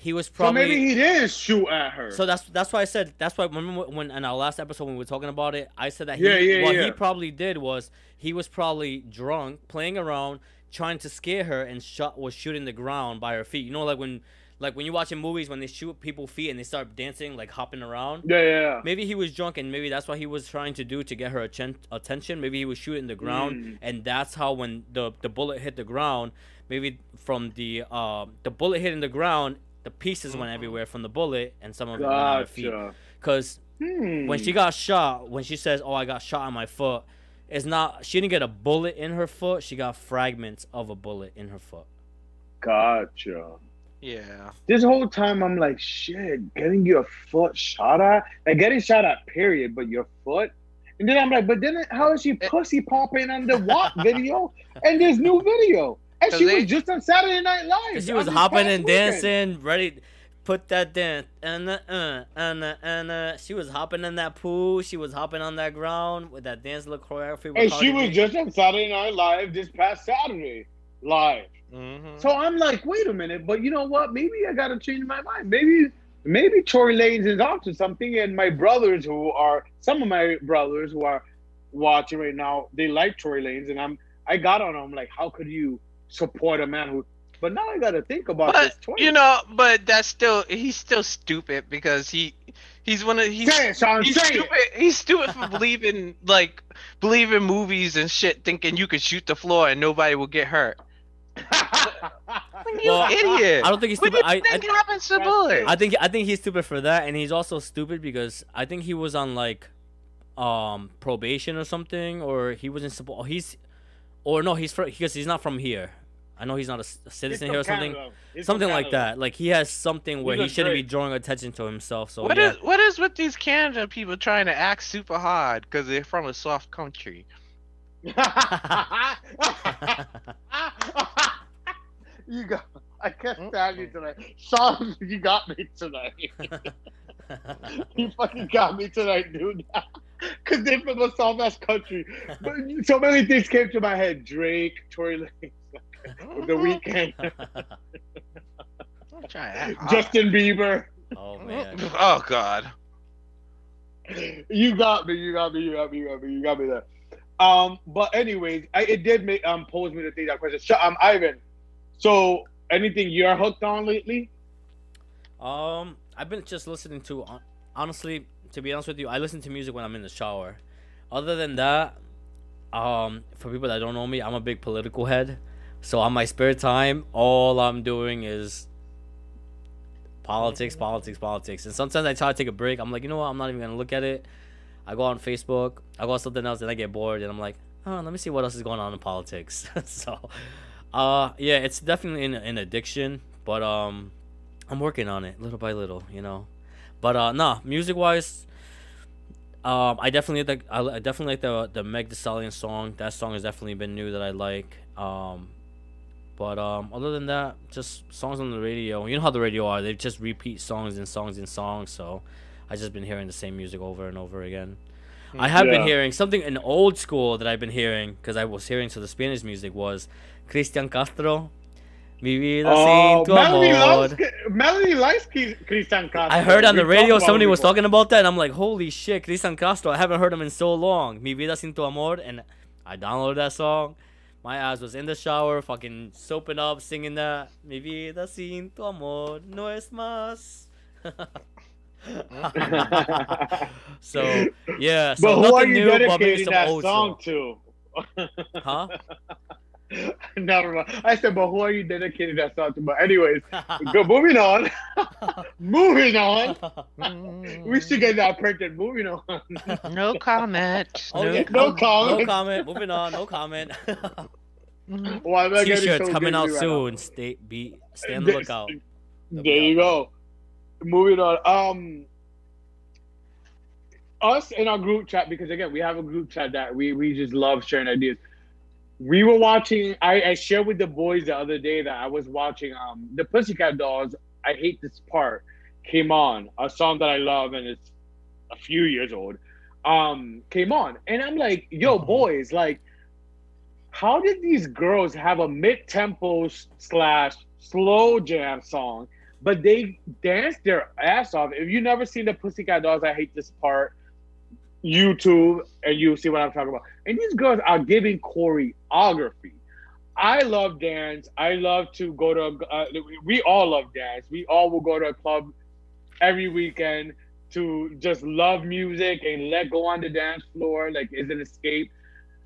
he was probably So probably maybe he did shoot at her. So that's that's why I said that's why remember when in our last episode when we were talking about it, I said that he, Yeah, yeah, what yeah. he probably did was he was probably drunk, playing around, trying to scare her, and shot was shooting the ground by her feet. You know, like when like when you watch in movies when they shoot people feet and they start dancing like hopping around. yeah, yeah, yeah. Maybe he was drunk and maybe that's what he was trying to do to get her atten- attention. Maybe he was shooting the ground Mm. and that's how when the the bullet hit the ground, maybe from the uh the bullet hitting the ground, the pieces went Mhm. everywhere from the bullet and some of it went on her feet. Cause Hmm. when she got shot, when she says, "Oh, I got shot on my foot," it's not. She didn't get a bullet in her foot. She got fragments of a bullet in her foot. Gotcha. Yeah. This whole time I'm like, shit, getting your foot shot at, like getting shot at, period, but your foot. And then I'm like, but then how is she Eh. pussy popping on the WAP video and this new video? And she they- was just on Saturday Night Live. She was hopping past and weekend. dancing, ready. Put that dance, and uh, uh, and uh, and uh, she was hopping in that pool. She was hopping on that ground with that dance look choreography. with And she was just on Saturday Night Live this past Saturday live. Mm-hmm. So I'm like, wait a minute, but you know what? Maybe I gotta change my mind. Maybe maybe Tory Lanez is onto something, and my brothers who are some of my brothers who are watching right now, they like Tory Lanez, and I'm I got on them like, how could you support a man who? But now I gotta think about But this twice. you know, but that's still he's still stupid because he he's one of he's say it, Sean. he's Say stupid. it. He's stupid for believing like believing movies and shit, thinking you could shoot the floor and nobody will get hurt. You Well, idiot! I don't think he's what do stupid. you I, I, think happens to That's bullets? I think I think he's stupid for that, and he's also stupid because I think he was on like um probation or something, or he wasn't supposed. He's or no, he's from because he's not from here. I know he's not a, He's citizen here or something. Canada. He's Something like that. Like he has something where He's he shouldn't be drawing attention to himself. So What yeah. is what is with these Canada people trying to act super hard because they're from a soft country? you got. I can't stand mm. you tonight, Sean. You got me tonight. you fucking got me tonight, dude. Because they're from a soft ass country. But so many things came to my head: Drake, Tory Lanez, The Weeknd. I'm trying to act. Justin Bieber. oh man. Oh God. You got me. You got me. You got me. You got me. You got me there. Um, but anyways, I, it did make um pose me to think that question. Sh- Um, Ivan. So, anything you're hooked on lately? Um, I've been just listening to honestly, to be honest with you, I listen to music when I'm in the shower. Other than that, um, for people that don't know me, I'm a big political head. So on my spare time, all I'm doing is politics, politics, politics. And sometimes I try to take a break. I'm like, you know what? I'm not even gonna look at it. I go on Facebook, I go on something else, and I get bored, and I'm like, oh, let me see what else is going on in politics. so, uh, yeah, it's definitely an, an addiction, but um, I'm working on it little by little, you know. But uh, nah, music wise, um, I definitely like I definitely like the the Meg Thee Stallion song. That song has definitely been new that I like. Um, but um, other than that, just songs on the radio. You know how the radio are; they just repeat songs and songs and songs. So, I just been hearing the same music over and over again. I have been hearing something in old school that I've been hearing because I was hearing so the Spanish music was Cristian Castro. Mi vida Oh, sin tu Melody amor. loves Melody likes Cristian Castro. I heard on the We radio somebody was talking about that, and I'm like, holy shit, Cristian Castro. I haven't heard him in so long. Mi vida sin tu amor, and I downloaded that song. My ass was in the shower, fucking soaping up, singing that. Mi vida sin tu amor no es más. so yeah, so but who nothing are you new, dedicating that song to? Huh? Never mind. I said, but who are you dedicating that song to? But anyways, go moving on. moving on. We should get that printed. Moving on. No comment. Oh, no yeah. No no comment. comment. Moving on. No comment. comment. Why am I getting T-shirts so coming out busy right now? soon. Stay be stay on the This- lookout. There you go. Moving on. Um, us in our group chat because again we have a group chat that we we just love sharing ideas. We were watching. I, I shared with the boys the other day that I was watching um the Pussycat Dolls. I hate this part came on a song that I love and it's a few years old. Um, came on and I'm like, yo, boys, like, how did these girls have a mid tempo slash slow jam song? but they dance their ass off. If you never seen the Pussycat Dolls, I hate this part. YouTube and you see what I'm talking about. And these girls are giving choreography. I love dance. I love to go to. Uh, we all love dance. We all will go to a club every weekend to just love music and let go on the dance floor. Like is an escape.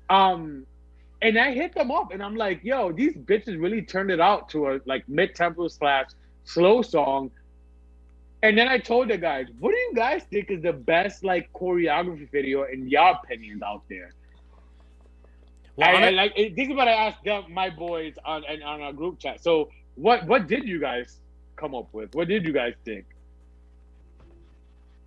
Um, and I hit them up and I'm like, yo, these bitches really turned it out to a like mid tempo slash slow song. And then I told the guys, what do you guys think is the best like choreography video in your opinions out there? Well, I, I'm I, a- like this is what I asked them, my boys on and on our group chat. So what what did you guys come up with? What did you guys think?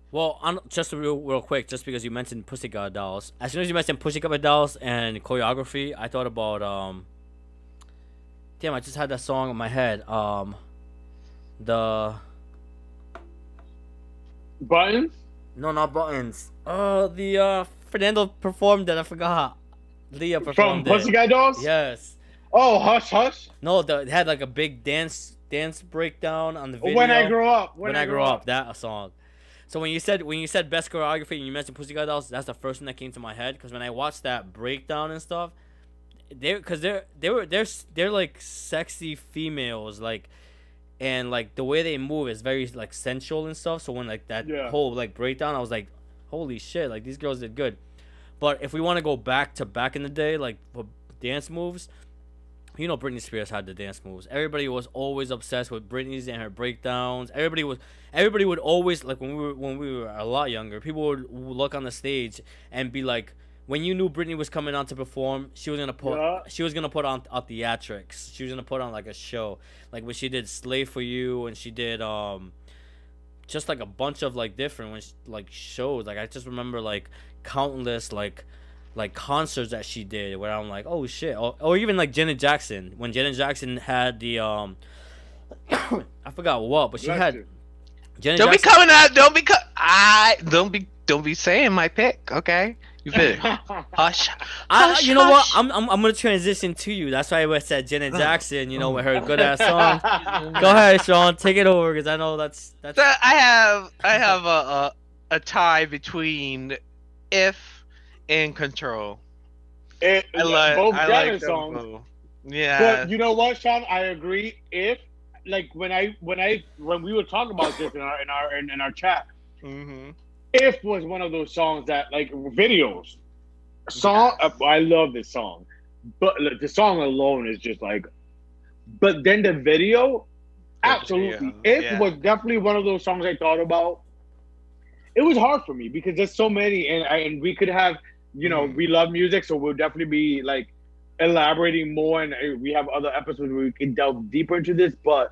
Well, on, just real, real quick, just because you mentioned Pussy Pussycat Dolls. As soon as you mentioned Pussy Pussycat Dolls and choreography, I thought about um. Damn, I just had that song in my head. Um, the Buttons? no, not buttons. Oh, the uh Fernando performed that. I forgot. Leah From performed it. Pussycat Dolls? Yes. Oh, hush, hush. No, the, it had like a big dance dance breakdown on the video. When I grow up. when, I, grow up, that song. So when you said when you said best choreography and you mentioned Pussycat Dolls, that's the first thing that came to my head. Because when I watched that breakdown and stuff, they because they're they were they're they're like sexy females like, and like the way they move is very like sensual and stuff. So when like that Yeah. whole like breakdown, I was like, holy shit! Like these girls did good. But if we want to go back to back in the day, like for dance moves, you know Britney Spears had the dance moves. Everybody was always obsessed with Britney's and her breakdowns. Everybody was everybody would always like when we were when we were a lot younger, people would look on the stage and be like when you knew Britney was coming on to perform, she was gonna put Yeah. she was gonna put on a theatrics. She was gonna put on like a show. Like when she did Slave for You and she did um just like a bunch of like different when she, like shows. Like I just remember like countless like like concerts that she did where I'm like, oh shit, or, or even like Janet Jackson when Janet Jackson had the um, I forgot what, but she Bless had you. Janet Don't be coming out. Don't be. Co- I don't be. Don't be saying my pick. Okay. You better hush. I, you know what? I'm, I'm I'm gonna transition to you. That's why I said Janet Jackson. You know, with her good ass song. Go ahead, Sean. Take it over, because I know that's that's. So I have. I have a, a a tie between if and control. It, I like. both I Janet like songs. both. Yeah. But you know what, Sean? I agree. If like when I when I when we were talking about this in our in our in, in our chat, hmm if was one of those songs that like videos song. uh, I love this song, but like, the song alone is just like. But then the video, absolutely. video, If yeah. was definitely one of those songs I thought about. it was hard for me because there's so many, and and we could have, you know, Mhm. we love music, so we'll definitely be like elaborating more, and uh, we have other episodes where we can delve deeper into this, but.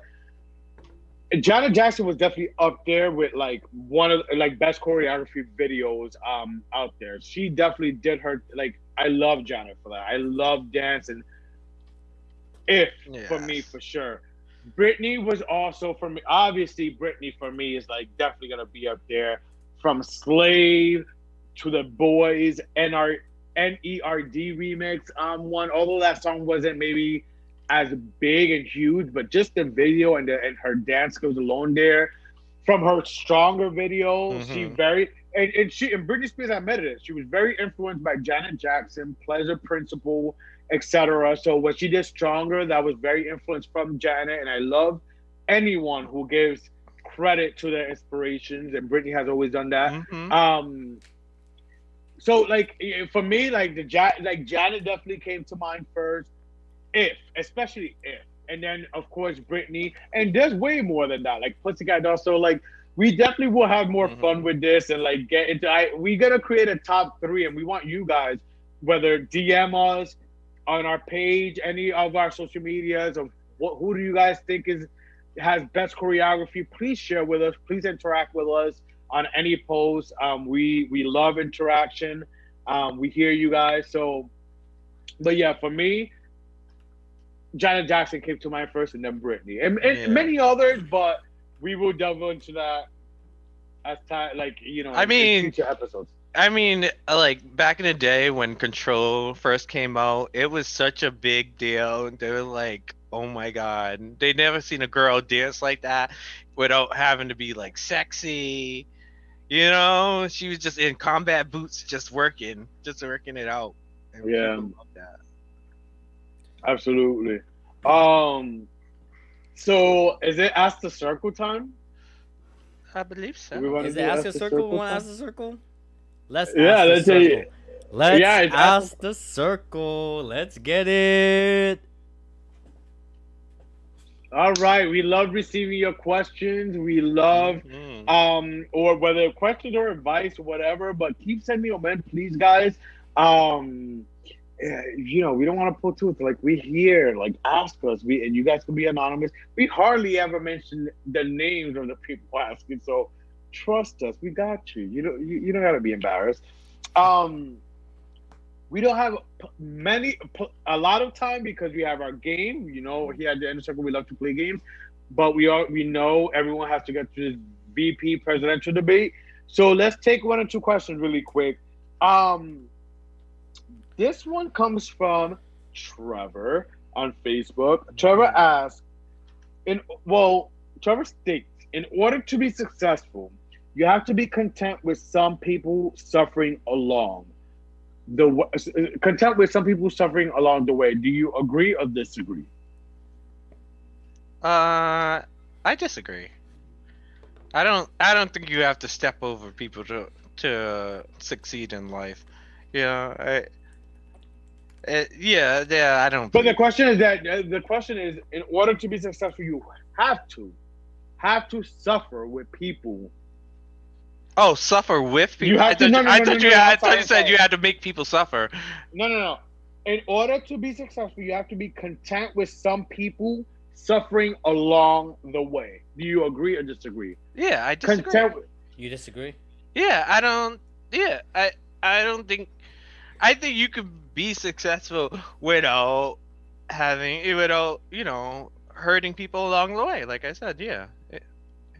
Janet Jackson was definitely up there with like one of like best choreography videos um out there. She definitely did her like I love Janet for that. I love dance and if for me for sure. Britney was also for me. Obviously, Britney for me is like definitely gonna be up there. From Slave to the Boys NR NERD remix um one. Although that song wasn't maybe as big and huge, but just the video and the, and her dance goes alone there. From her stronger video, she Mhm. very and, and she and Britney Spears admitted it. She was very influenced by Janet Jackson, Pleasure Principle, etc. So when she did stronger, that was very influenced from Janet, and I love anyone who gives credit to their inspirations, and Britney has always done that. Mhm. Um, so like for me, like the ja- like Janet definitely came to mind first, if especially if, and then of course Britney, and there's way more than that. Like Pussycat Dolls. So like we definitely will have more Mhm. fun with this and like get into. I We're gonna create a top three, and we want you guys whether DM us on our page, any of our social medias of what who do you guys think is has best choreography? Please share with us. Please interact with us on any post. Um, we we love interaction. Um, we hear you guys. So, but yeah, for me, Janet Jackson came to mind first, and then Britney, and, and Yeah. many others. But we will delve into that as time, like you know, I in mean, future episodes. I mean, like back in the day when Control first came out, it was such a big deal. They were like, "Oh my god!" They never seen a girl dance like that without having to be like sexy. You know, she was just in combat boots, just working, just working it out. And Yeah. People love that. Absolutely. Um. So is it ask the circle time? I believe so. Do we wanna Is it ask the a circle? We want ask the circle? Let's Yeah, ask the let's say- circle. Let's Yeah, ask- ask the circle. Let's get it. All right. We love receiving your questions. We love Mhm. um or whether questions or advice or whatever but keep sending them in please guys um you know we don't want to pull tooth like we here like ask us we and you guys can be anonymous we hardly ever mention the names of the people asking so trust us we got you you don't you, you don't got to be embarrassed um we don't have many a lot of time because we have our game you know here at the inner circle we love to play games but we are we know everyone has to get to this VP presidential debate. So let's take one or two questions really quick. Um, this one comes from Trevor on Facebook. Trevor asks, "In well, Trevor states, in order to be successful, you have to be content with some people suffering along the content with some people suffering along the way. Do you agree or disagree?" Uh, I disagree. I don't. I don't think you have to step over people to to succeed in life. Yeah. I. Uh, yeah. Yeah. I don't. But the question is that uh, the question is, in order to be successful, you have to have to suffer with people. oh, suffer with people. You have I to- thought, no, you, no, I no, thought no, you. no, I I'm thought you said you had to make people suffer. No, no, no. In order to be successful, you have to be content with some people suffering along the way. Do you agree or disagree? Yeah, I disagree. Content. You disagree? Yeah, I don't. Yeah, I. I don't think. I think you could be successful without having without you know hurting people along the way. Like I said, yeah. It-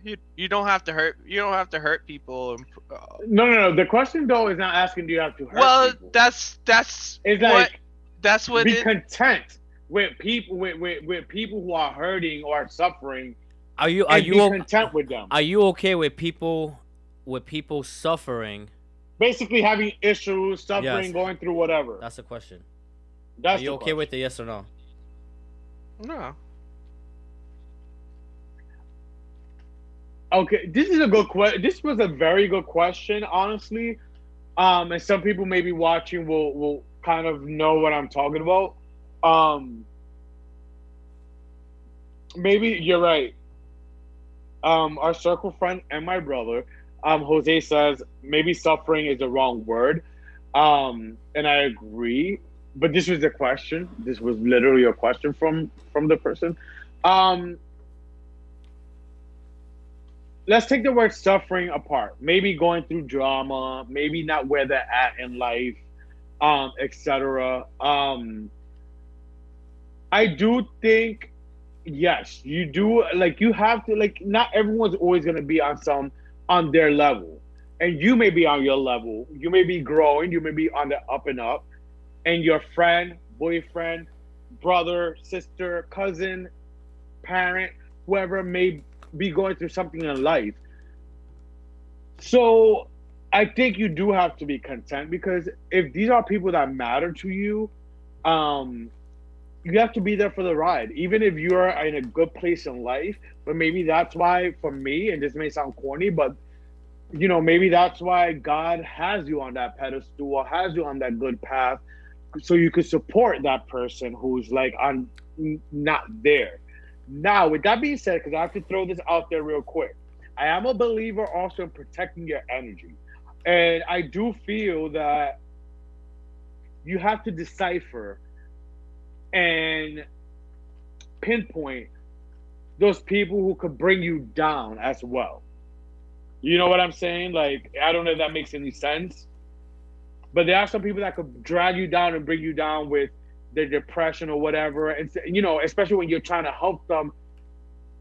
you you don't have to hurt. You don't have to hurt people. And, uh, no, no, no. The question though is not asking do you have to hurt well, people. that's that's it's what like that's what be it, content with people with, with, with people who are hurting or suffering Are you are and you be o- content with them. are you okay with people with people suffering? Basically, having issues, suffering, Yes. going through whatever. That's the question. That's are you okay question. with the yes or no? no. Okay, this is a good question. This was a very good question, honestly. Um, and some people maybe watching will will kind of know what I'm talking about. Um, maybe you're right. Um, our circle friend and my brother, Um, Jose says maybe suffering is the wrong word, um, and I agree. But this was a question. This was literally a question from from the person. Um, let's take the word suffering apart. Maybe going through drama, maybe not where they're at in life, um, etc. Um, I do think, yes, you do. Like you have to. Like not everyone's always gonna be on some on their level, and you may be on your level. You may be growing. You may be on the up and up, and your friend, boyfriend, brother, sister, cousin, parent, whoever may be going through something in life. So I think you do have to be content because if these are people that matter to you, um, you have to be there for the ride, even if you are in a good place in life. But maybe that's why, for me, and this may sound corny, but you know, maybe that's why God has you on that pedestal or has you on that good path, so you could support that person who's like on not there. Now, with that being said, because I have to throw this out there real quick, I am a believer also in protecting your energy. And I do feel that you have to decipher and pinpoint those people who could bring you down as well. You know what I'm saying? Like, I don't know if that makes any sense. But there are some people that could drag you down and bring you down with their depression or whatever. And you know, especially when you're trying to help them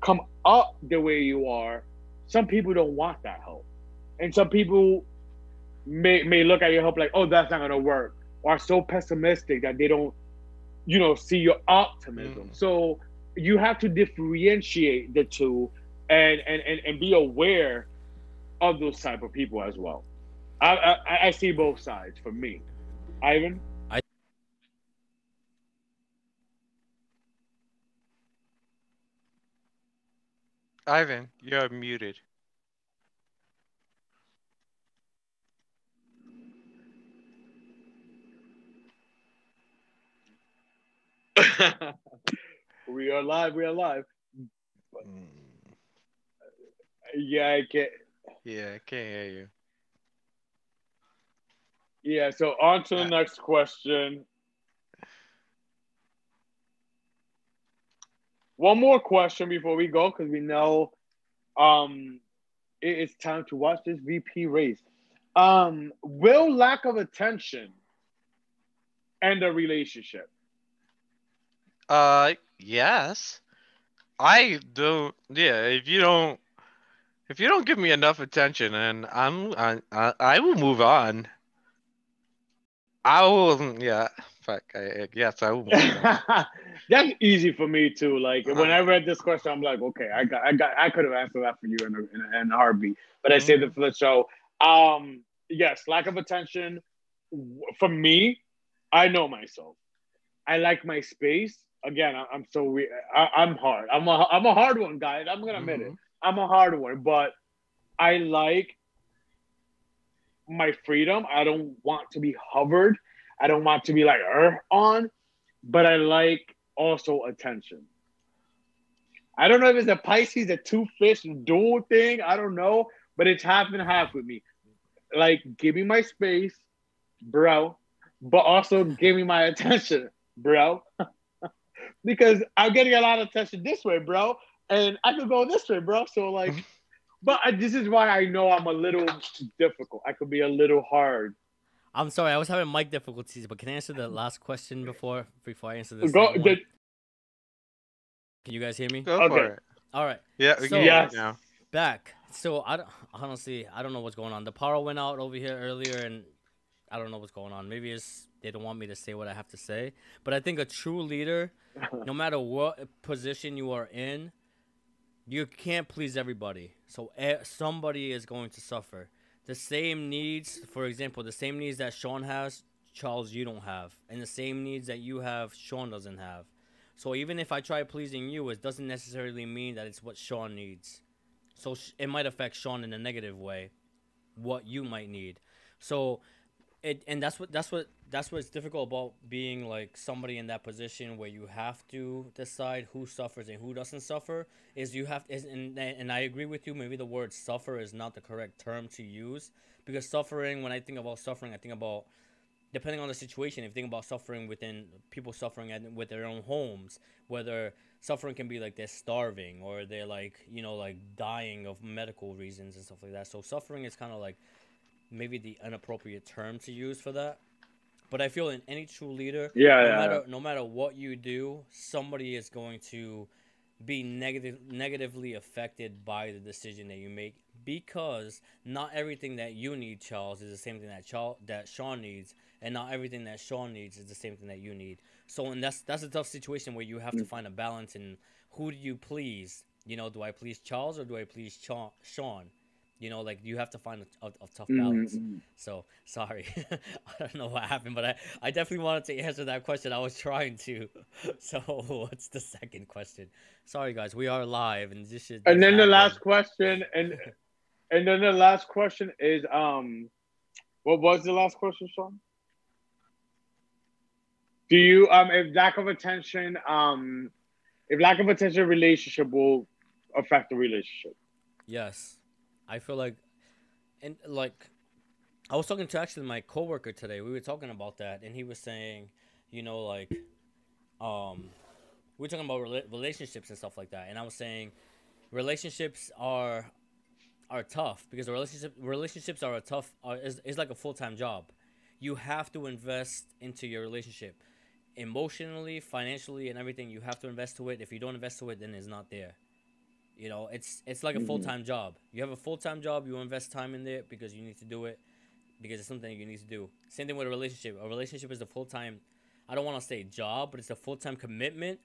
come up the way you are, some people don't want that help. And some people may may look at your help like, oh, that's not gonna work, or are so pessimistic that they don't, you know, see your optimism. Mm. So you have to differentiate the two and, and and and be aware of those type of people as well. I I, I see both sides for me. Ivan? Ivan, you're muted. we are live. We are live. Mm. Yeah, I can't. Yeah, I can't hear you. Yeah, so on to the next question. One more question before we go, because we know um, it is time to watch this VP race. Um, will lack of attention end a relationship? Uh, yes. I don't. Yeah, if you don't, if you don't give me enough attention, and I'm, I, I, I will move on. I will. Yeah. Fuck. I, yes, I will. That's easy for me too. Like uh-huh. when I read this question, I'm like, okay, I got, I got, I could have answered that for you in a, in a, in a heartbeat, but mm-hmm. I saved it for the show. Um, yes, lack of attention. For me, I know myself. I like my space. Again, I, am so re- I, am hard. I'm a, I'm a hard one, guys. I'm gonna admit mm-hmm. it. I'm a hard one, but I like my freedom. I don't want to be hovered. I don't want to be like er on, but I like also attention. I don't know if it's a Pisces, a two fish dual thing. I don't know, but it's half and half with me. Like, give me my space, bro, but also give me my attention, bro. because I'm getting a lot of attention this way, bro, and I could go this way, bro. So like, mm-hmm. but I, this is why I know I'm a little difficult. I could be a little hard I'm sorry, I was having mic difficulties, but can I answer the last question before before I answer this? Go, the... Can you guys hear me? Go okay. for it. All right. Yeah, we so, can now. Back. So I don't, honestly I don't know what's going on. The power went out over here earlier, and I don't know what's going on. Maybe it's they don't want me to say what I have to say. But I think a true leader, no matter what position you are in, you can't please everybody. So somebody is going to suffer the same needs, for example, the same needs that Sean has, Charles, you don't have. And the same needs that you have, Sean doesn't have. So even if I try pleasing you, it doesn't necessarily mean that it's what Sean needs. So it might affect Sean in a negative way, what you might need. So it and that's what that's what that's what's difficult about being like somebody in that position where you have to decide who suffers and who doesn't suffer is you have is, and and I agree with you maybe the word suffer is not the correct term to use because suffering when I think about suffering I think about depending on the situation if you think about suffering within people suffering at, with their own homes whether suffering can be like they're starving or they're like you know like dying of medical reasons and stuff like that so suffering is kind of like maybe the inappropriate term to use for that. But I feel in any true leader, Yeah, no yeah. matter no matter what you do, somebody is going to be negative negatively affected by the decision that you make because not everything that you need, Charles, is the same thing that Charles, that Sean needs, and not everything that Sean needs is the same thing that you need. So, and that's that's a tough situation where you have to mm. find a balance in who do you please. You know, do I please Charles or do I please Cha- Sean? You know, like you have to find a, a, a tough balance. Mhm. So sorry, I don't know what happened, but I, I definitely wanted to answer that question. I was trying to. So what's the second question? Sorry guys, we are live and this should. And then the last question, and and then the last question is um, what was the last question, Sean? Do you um, if lack of attention um, if lack of attention relationship will affect the relationship? Yes, I feel like, and like, I was talking to actually my coworker today. We were talking about that, and he was saying, you know, like, um, we are talking about rela- relationships and stuff like that, and I was saying, relationships are are tough because relationship relationships are a tough are, is, is like a full-time job. You have to invest into your relationship. Emotionally financially and everything you have to invest to it. If you don't invest to it then it's not there you know it's it's like a Mhm. full-time job you have a full-time job you invest time in there because you need to do it because it's something you need to do same thing with a relationship a relationship is a full-time i don't want to say job but it's a full-time commitment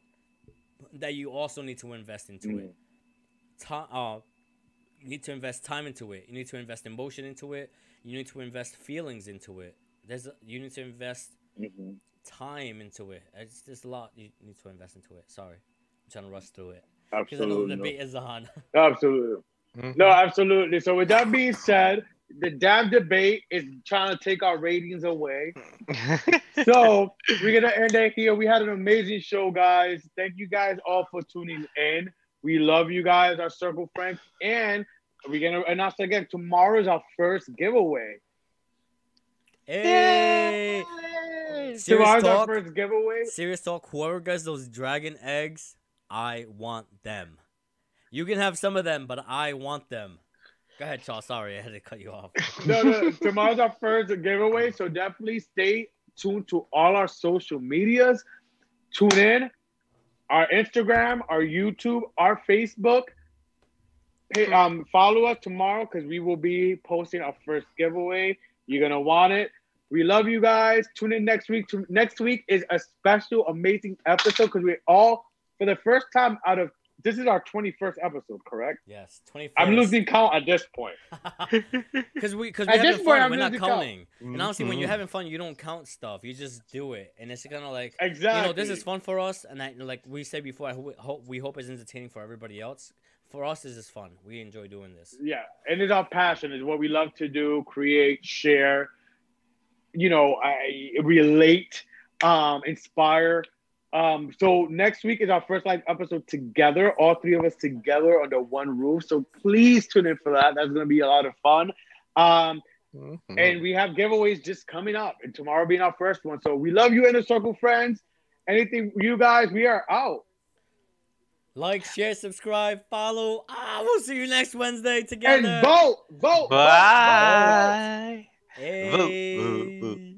that you also need to invest into it time uh, you need to invest time into it. You need to invest emotion into it. You need to invest feelings into it. There's a, you need to invest Mhm. time into it. It's just a lot you need to invest into it. Sorry, I'm trying to rush through it because the Absolutely. debate is on. Absolutely. Mhm. No, absolutely. So with that being said, the damn debate is trying to take our ratings away. So we're gonna end it here. We had an amazing show, guys. Thank you guys all for tuning in. We love you guys, our circle friends, and we're gonna announce again. Tomorrow is our first giveaway. hey, Serious Tomorrow's our talk. first giveaway. serious talk. Whoever gets those dragon eggs, I want them. You can have some of them, but I want them. Go ahead, Charles. Sorry, I had to cut you off. No, no, tomorrow's our first giveaway, so definitely stay tuned to all our social medias. Tune in, our Instagram, our YouTube, our Facebook. Hey, um, follow us tomorrow because we will be posting our first giveaway. You're gonna want it. We love you guys. Tune in next week. Next week is a special, amazing episode because we're all for the first time out of this is our 21st episode, correct? Yes, twenty. I'm losing count at this point. Because we because we At this having point, fun, I'm we're not losing count. counting. And honestly, when you're Mhm. having fun, you don't count stuff. You just do it, and it's kind of like Exactly. you know, this is fun for us, and I, like we said before, I hope we hope it's entertaining for everybody else. For us, this is fun. We enjoy doing this. yeah and it's our passion It's what we love to do create share you know I, relate um inspire um so next week is our first live episode together all three of us together under one roof so please tune in for that that's going to be a lot of fun um Mhm. and we have giveaways just coming up and tomorrow being our first one so we love you inner circle friends anything you guys we are out Like, share, subscribe, follow. Ah, we'll see you next Wednesday together. and vote vote vote, vote, vote. Bye. Hey. Vote, vote, vote.